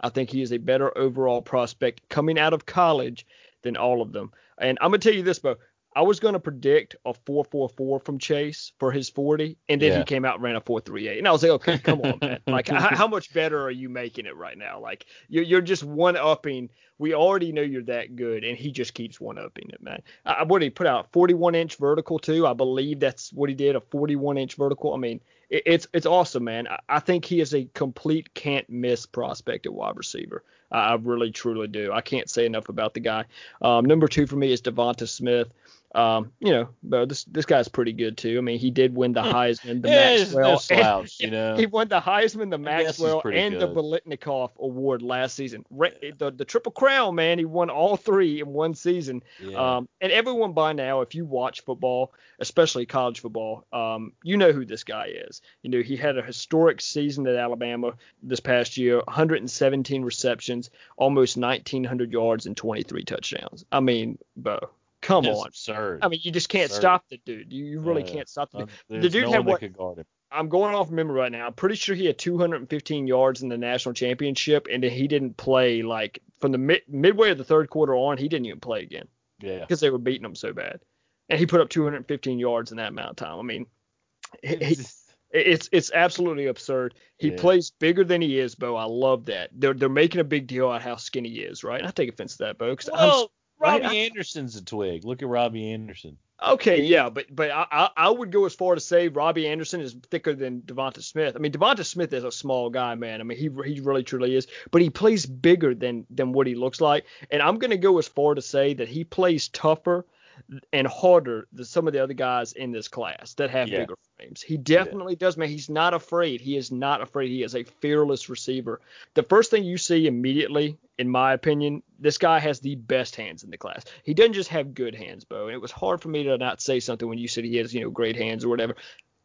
I think he is a better overall prospect coming out of college than all of them. And I'm going to tell you this, Beau. I was going to predict a 4.44 from Chase for his 40, and then Yeah. he came out and ran a 4.38, and I was like, okay, come on, man. Like, how, how much better are you making it right now? Like, you're you're just one upping. We already know you're that good, and he just keeps one upping it, man. I, what did he put out? 41 inch vertical too. I believe that's what he did, a 41 inch vertical. I mean, it's it's awesome, man. I, think he is a complete can't miss prospect at wide receiver. I, I really truly do. I can't say enough about the guy. Um, number two for me is DeVonta Smith. Um, you know, but this this guy's pretty good too. I mean, he did win the Heisman, the Yeah, Maxwell, no slouch, you know. he won the Heisman, the I guess he's Maxwell, and the good. Biletnikoff Award last season. The the Triple Crown, man, he won all three in one season. Yeah. Um, and everyone by now, if you watch football, especially college football, um, you know who this guy is. You know, he had a historic season at Alabama this past year 117 receptions, almost 1,900 yards, and 23 touchdowns. I mean, Beau, come It's on. absurd. I mean, you just can't Absurd. stop the dude. You, you really Yeah. can't stop the Uh, dude. there's dude no had what- could guard him. I'm going off memory right now. I'm pretty sure he had 215 yards in the national championship, and then he didn't play like from the mid, midway of the third quarter on. He didn't even play again Yeah. because they were beating him so bad. And he put up 215 yards in that amount of time. I mean, he, he- it's it's absolutely absurd. He Yeah. plays bigger than he is, Beau. I love that. They're they're making a big deal out how skinny he is, right? And I take offense to that, Beau. well, Robbie I- Anderson's a twig. Look at Robbie Anderson. Okay, yeah, but but I, I I would go as far to say Robbie Anderson is thicker than DeVonta Smith. I mean, DeVonta Smith is a small guy, man. I mean, he he really truly is, but he plays bigger than than what he looks like. And I'm gonna go as far to say that he plays tougher and harder than some of the other guys in this class that have Yeah. bigger frames. He definitely does, man. He's not afraid. He is not afraid. He is a fearless receiver. The first thing you see immediately, in my opinion, this guy has the best hands in the class. He doesn't just have good hands, Beau. And it was hard for me to not say something when you said he has, you know, great hands or whatever.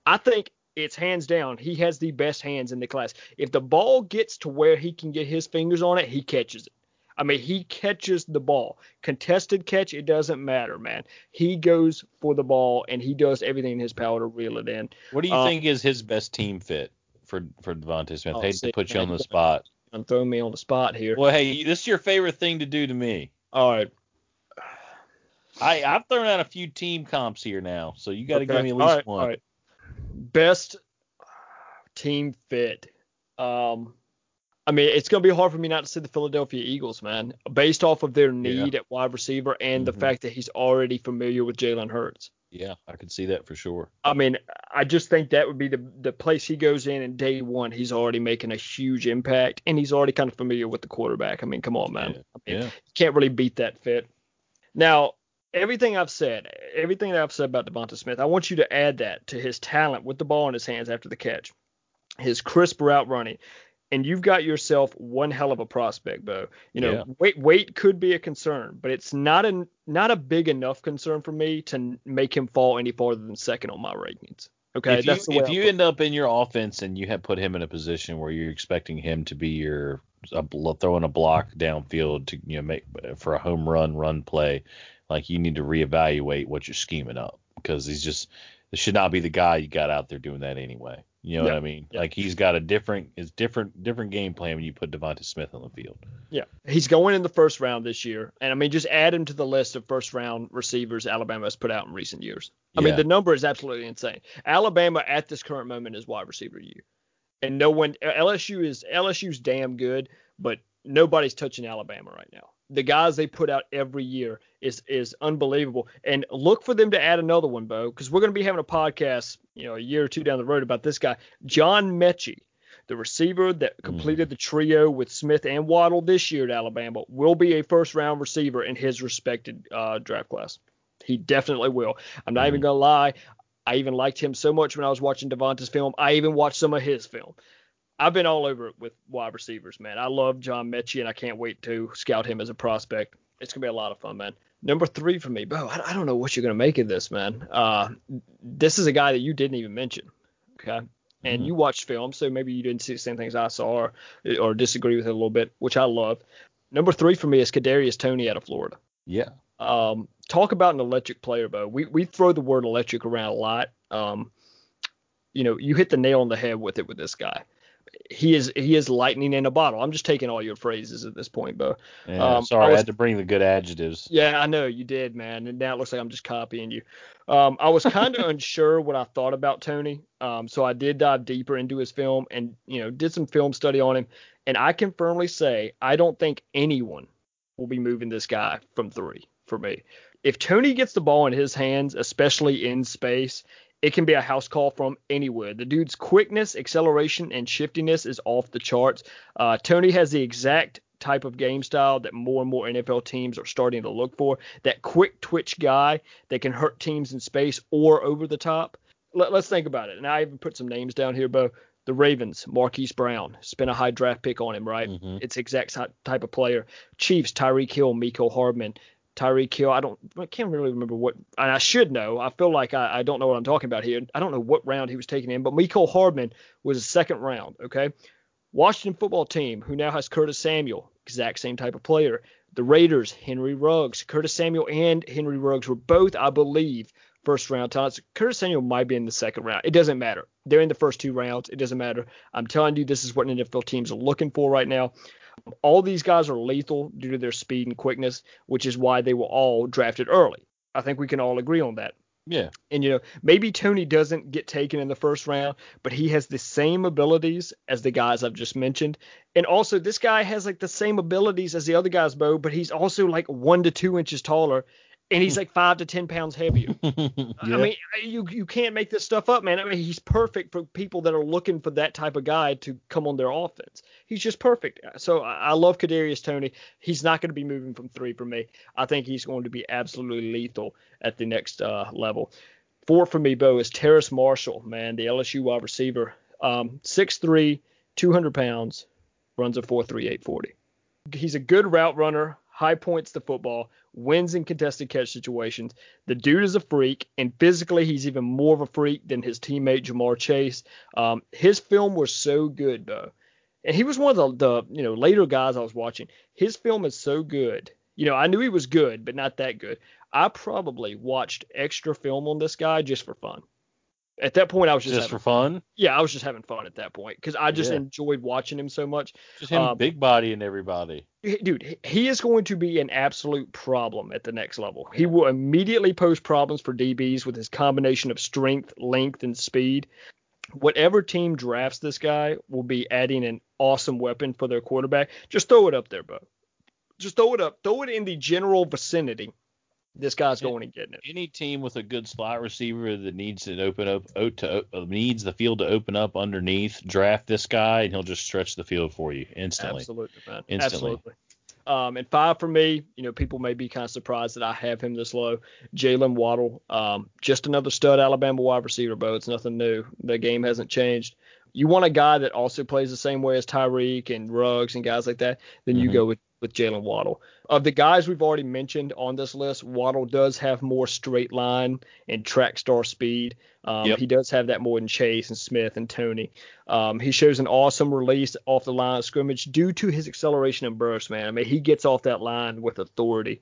I think it's hands down. He has the best hands in the class. If the ball gets to where he can get his fingers on it, he catches it. I mean, he catches the ball. Contested catch, it doesn't matter, man. He goes for the ball and he does everything in his power to reel it in. What do you Uh, think is his best team fit for for DeVonta Smith? Oh, Hate to put you on the spot. I'm throwing me on the spot here. Well, hey, this is your favorite thing to do to me. All right. I I've thrown out a few team comps here now, so you got to Okay. give me at least right, one. all right. Best team fit. Um, I mean, it's going to be hard for me not to see the Philadelphia Eagles, man, based off of their need at wide receiver and the Mhm. fact that he's already familiar with Jalen Hurts. Yeah, I could see that for sure. I mean, I just think that would be the the place he goes in, and day one, he's already making a huge impact, and he's already kind of familiar with the quarterback. I mean, come on, man. Yeah, I mean, yeah. you can't really beat that fit. Now, everything I've said, everything that I've said about DeVonta Smith, I want you to add that to his talent with the ball in his hands after the catch, his crisp route running, and you've got yourself one hell of a prospect, Beau. You know, Yeah. weight weight could be a concern, but it's not a not a big enough concern for me to make him fall any farther than second on my rankings. Okay, if you that's way if you end up in your offense and you have put him in a position where you're expecting him to be your a, throwing a block downfield to you know make for a home run run play, like you need to reevaluate what you're scheming up because he's just this should not be the guy you got out there doing that anyway. You know what I mean? yeah. Like he's got a different is different different game plan when you put DeVonta Smith on the field. Yeah, he's going in the first round this year, and I mean, just add him to the list of first round receivers Alabama has put out in recent years. I mean, the number is absolutely insane. Alabama at this current moment is wide receiver U, and no one LSU is LSU's damn good, but nobody's touching Alabama right now. The guys they put out every year is is unbelievable, and look for them to add another one, Beau, because we're going to be having a podcast, you know, a year or two down the road about this guy, John Metchie the receiver that completed the trio with Smith and Waddle this year at Alabama, will be a first round receiver in his respected uh, draft class. He definitely will. I'm not even going to lie. I even liked him so much when I was watching DeVonta's film. I even watched some of his film. I've been all over it with wide receivers, man. I love John Metchie, and I can't wait to scout him as a prospect. It's going to be a lot of fun, man. Number three for me, Beau, I, I don't know what you're going to make of this, man. Uh, this is a guy that you didn't even mention. Okay and Mhm. you watched film, so maybe you didn't see the same things I saw or, or disagree with it a little bit, which I love. Number three for me is Kadarius Toney out of Florida. Yeah. Um, talk about an electric player, Beau. We we throw the word electric around a lot. Um, you know, you hit the nail on the head with it with this guy. He is he is lightning in a bottle. I'm just taking all your phrases at this point, Beau. Yeah, um, sorry, I, was, I, had to bring the good adjectives. Yeah, I know you did, man. And now it looks like I'm just copying you. Um, I was kind of unsure what I thought about Toney, um, so I did dive deeper into his film and you know did some film study on him. And I can firmly say I don't think anyone will be moving this guy from three for me. If Toney gets the ball in his hands, especially in space, it can be a house call from anywhere. The dude's quickness, acceleration, and shiftiness is off the charts. Uh, Toney has the exact type of game style that more and more NFL teams are starting to look for. That quick twitch guy that can hurt teams in space or over the top. Let, us think about it. And I even put some names down here, Beau. The Ravens, Marquise Brown, spent a high draft pick on him, right? Mm-hmm. It's exact type of player. Chiefs, Tyreek Hill, Mecole Hardman, Tyreek Hill. I don't, I can't really remember what, and I should know. I feel like I, I don't know what I'm talking about here. I don't know what round he was taken in, but Mecole Hardman was a second round. Okay. Washington football team, who now has Curtis Samuel, exact same type of player. The Raiders, Henry Ruggs, Curtis Samuel and Henry Ruggs were both, I believe, first round talents. Curtis Samuel might be in the second round. It doesn't matter. They're in the first two rounds. It doesn't matter. I'm telling you, this is what NFL teams are looking for right now. All these guys are lethal due to their speed and quickness, which is why they were all drafted early. I think we can all agree on that. Yeah. And you know, maybe Toney doesn't get taken in the first round, but he has the same abilities as the guys I've just mentioned. And also this guy has like the same abilities as the other guys, Bo, but he's also like one to two inches taller and he's like five to ten pounds heavier. yeah. I mean, you you can't make this stuff up, man. I mean, he's perfect for people that are looking for that type of guy to come on their offense. He's just perfect. So I, love Kadarius Toney. He's not going to be moving from three for me. I think he's going to be absolutely lethal at the next uh, level. Four for me, Beau, is Terrace Marshall, man, the LSU wide receiver. Um, 6'3", 200 pounds, runs a 4.3840. 840. He's a good route runner, high points the football, wins in contested catch situations. The dude is a freak, and physically, he's even more of a freak than his teammate Ja'Marr Chase. Um, his film was so good, though, and he was one of the, the you know later guys I was watching. His film is so good. You know, I knew he was good, but not that good. I probably watched extra film on this guy just for fun. At that point, I was just, just for fun. Yeah, I was just having fun at that point because I just yeah. enjoyed watching him so much. Just him, um, big body, and everybody. Dude, he is going to be an absolute problem at the next level. He will immediately pose problems for DBs with his combination of strength, length, and speed. Whatever team drafts this guy will be adding an awesome weapon for their quarterback. Just throw it up there, bro. Just throw it up. Throw it in the general vicinity this guy's going and getting it. Any team with a good slot receiver that needs to open up to needs the field to open up underneath, draft this guy and he'll just stretch the field for you instantly. Absolutely, man. Instantly. Absolutely. Um, and five for me, you know, people may be kind of surprised that I have him this low. Jaylen Waddle, um, just another stud Alabama wide receiver, Beau. It's nothing new. The game hasn't changed. You want a guy that also plays the same way as Tyreek and Ruggs and guys like that, then mm-hmm. you go with with Jaylen Waddle. Of the guys we've already mentioned on this list, Waddle does have more straight line and track star speed. Um, yep. He does have that more than Chase and Smith and Toney. Um, he shows an awesome release off the line of scrimmage due to his acceleration and burst, man. I mean, he gets off that line with authority.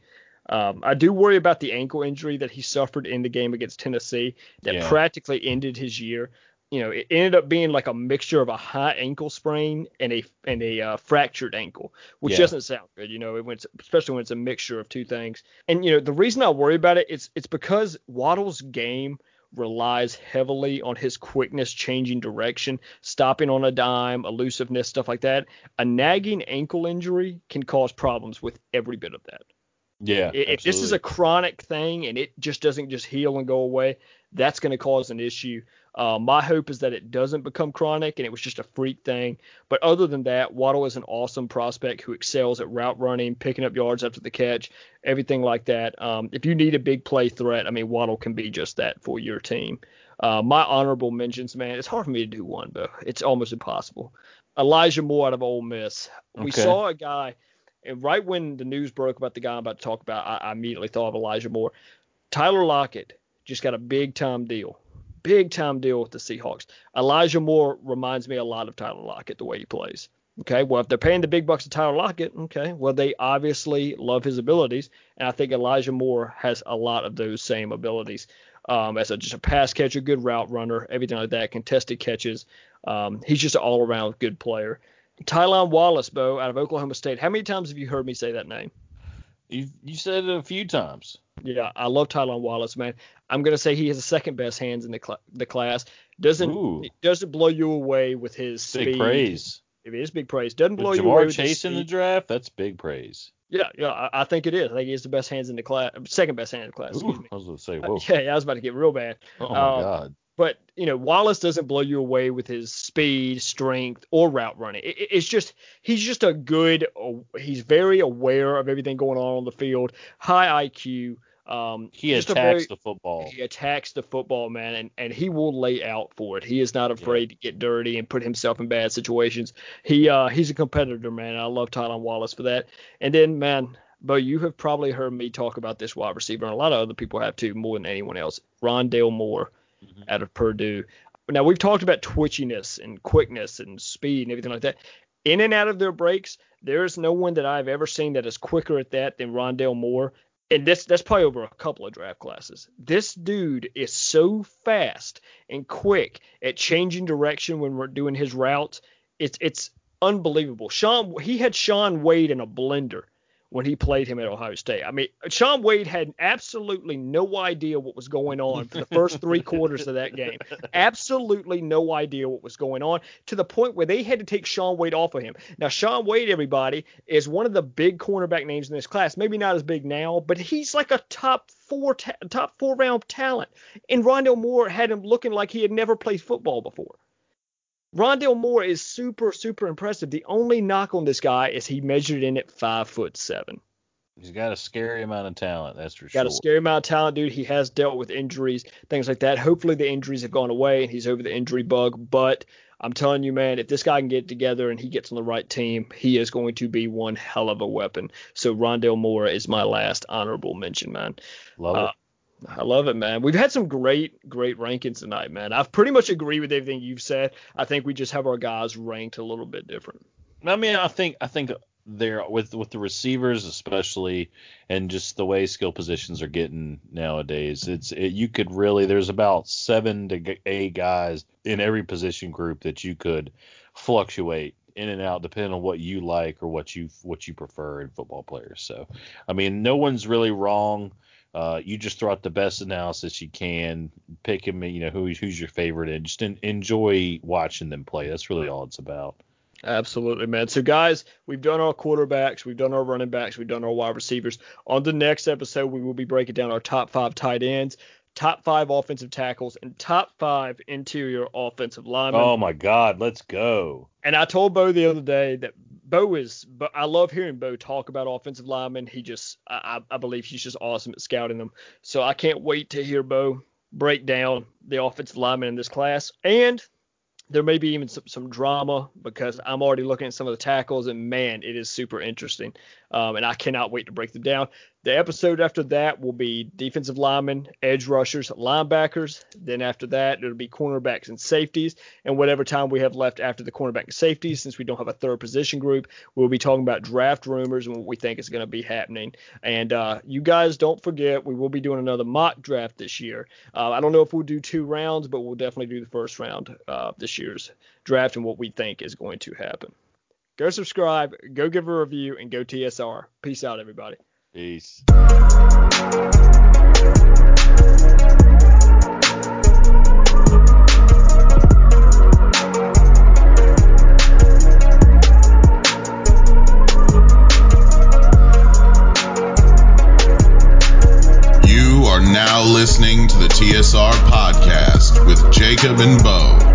Um, I do worry about the ankle injury that he suffered in the game against Tennessee that yeah. practically ended his year you know, it ended up being like a mixture of a high ankle sprain and a and a uh, fractured ankle, which yeah. doesn't sound good. You know, it went especially when it's a mixture of two things. And you know, the reason I worry about it, it is it's because Waddle's game relies heavily on his quickness, changing direction, stopping on a dime, elusiveness, stuff like that. A nagging ankle injury can cause problems with every bit of that. Yeah. If this is a chronic thing and it just doesn't just heal and go away, that's going to cause an issue. Uh, my hope is that it doesn't become chronic and it was just a freak thing. But other than that, Waddle is an awesome prospect who excels at route running, picking up yards after the catch, everything like that. Um, if you need a big play threat, I mean, Waddle can be just that for your team. Uh, my honorable mentions, man, it's hard for me to do one, but it's almost impossible. Elijah Moore out of Ole Miss. Okay. We saw a guy, right when the news broke about the guy I'm about to talk about, I, I immediately thought of Elijah Moore. Tyler Lockett just got a big time deal big time deal with the Seahawks. Elijah Moore reminds me a lot of Tyler Lockett the way he plays. Okay, well, if they're paying the big bucks to Tyler Lockett, okay, well, they obviously love his abilities, and I think Elijah Moore has a lot of those same abilities. Um, as a, just a pass catcher, good route runner, everything like that, contested catches. Um, he's just an all around good player. Tylan Wallace, Beau, out of Oklahoma State. How many times have you heard me say that name? You you said it a few times. Yeah, I love Tylan Wallace, man. I'm gonna say he has the second best hands in the cl- the class. Doesn't Ooh. doesn't blow you away with his Big speed. praise. It is big praise. Doesn't blow With you away Ja'Marr with his Chase in the draft, that's big praise. Yeah, yeah, I, I think it is. I think he has the best hands in the class, second best hand in the class. Excuse Ooh, me. I was to say, Uh, whoa. yeah, yeah, I was about to get real bad. oh, my uh, God. But you know, Wallace doesn't blow you away with his speed, strength, or route running. It, it- it's just he's just a good. He's very aware of everything going on on the field. High IQ. Um, He attacks very, the football. He attacks the football, man, and, and he will lay out for it. He is not afraid to get dirty and put himself in bad situations. He uh he's a competitor, man. I love Tylan Wallace for that. And then, man, Beau, you have probably heard me talk about this wide receiver, and a lot of other people have too, more than anyone else. Rondale Moore Mhm. out of Purdue. Now we've talked about twitchiness and quickness and speed and everything like that. In and out of their breaks, there is no one that I've ever seen that is quicker at that than Rondale Moore. And this that's probably over a couple of draft classes. This dude is so fast and quick at changing direction when we're doing his routes. It's it's unbelievable. Sean he had Shaun Wade in a blender when he played him at Ohio State. I mean, Shaun Wade had absolutely no idea what was going on for the first three quarters of that game. Absolutely no idea what was going on to the point where they had to take Shaun Wade off of him. Now, Shaun Wade, everybody, is one of the big cornerback names in this class. Maybe not as big now, but he's like a top four ta- top four round talent. And Rondale Moore had him looking like he had never played football before. Rondale Moore is super, super impressive. The only knock on this guy is he measured in at five foot seven. He's got a scary amount of talent, that's for Got sure. Got a scary amount of talent, dude. He has dealt with injuries, things like that. Hopefully the injuries have gone away and he's over the injury bug. But I'm telling you, man, if this guy can get together and he gets on the right team, he is going to be one hell of a weapon. So Rondale Moore is my last honorable mention, man. Love uh, it. I love it, man. We've had some great, great rankings tonight, man. I've pretty much agree with everything you've said. I think we just have our guys ranked a little bit different. I mean, I think I think there with with the receivers especially, and just the way skill positions are getting nowadays, it's it, you could really there's about seven to eight guys in every position group that you could fluctuate in and out depending on what you like or what you what you prefer in football players. So, I mean, no one's really wrong. Uh, you just throw out the best analysis you can, pick him, you know, who's who's your favorite, and just en- enjoy watching them play. That's really all it's about. Absolutely, man. So, guys, we've done our quarterbacks, we've done our running backs, we've done our wide receivers. On the next episode, we will be breaking down our top five tight ends, top five offensive tackles, and top five interior offensive linemen. Oh my God, let's go. And I told Beau the other day that Beau is, but I love hearing Beau talk about offensive linemen. He just, I, I believe he's just awesome at scouting them. So I can't wait to hear Beau break down the offensive linemen in this class. And there may be even some, some drama because I'm already looking at some of the tackles, and man, it is super interesting. Um, and I cannot wait to break them down. The episode after that will be defensive linemen, edge rushers, linebackers. Then after that, it'll be cornerbacks and safeties. And whatever time we have left after the cornerback and safeties, since we don't have a third position group, we'll be talking about draft rumors and what we think is going to be happening. And uh, you guys don't forget, we will be doing another mock draft this year. Uh, I don't know if we'll do two rounds, but we'll definitely do the first round uh, this year's draft and what we think is going to happen. Go subscribe, go give a review, and go TSR. Peace out, everybody. Peace. You are now listening to the TSR podcast with Jacob and Beau.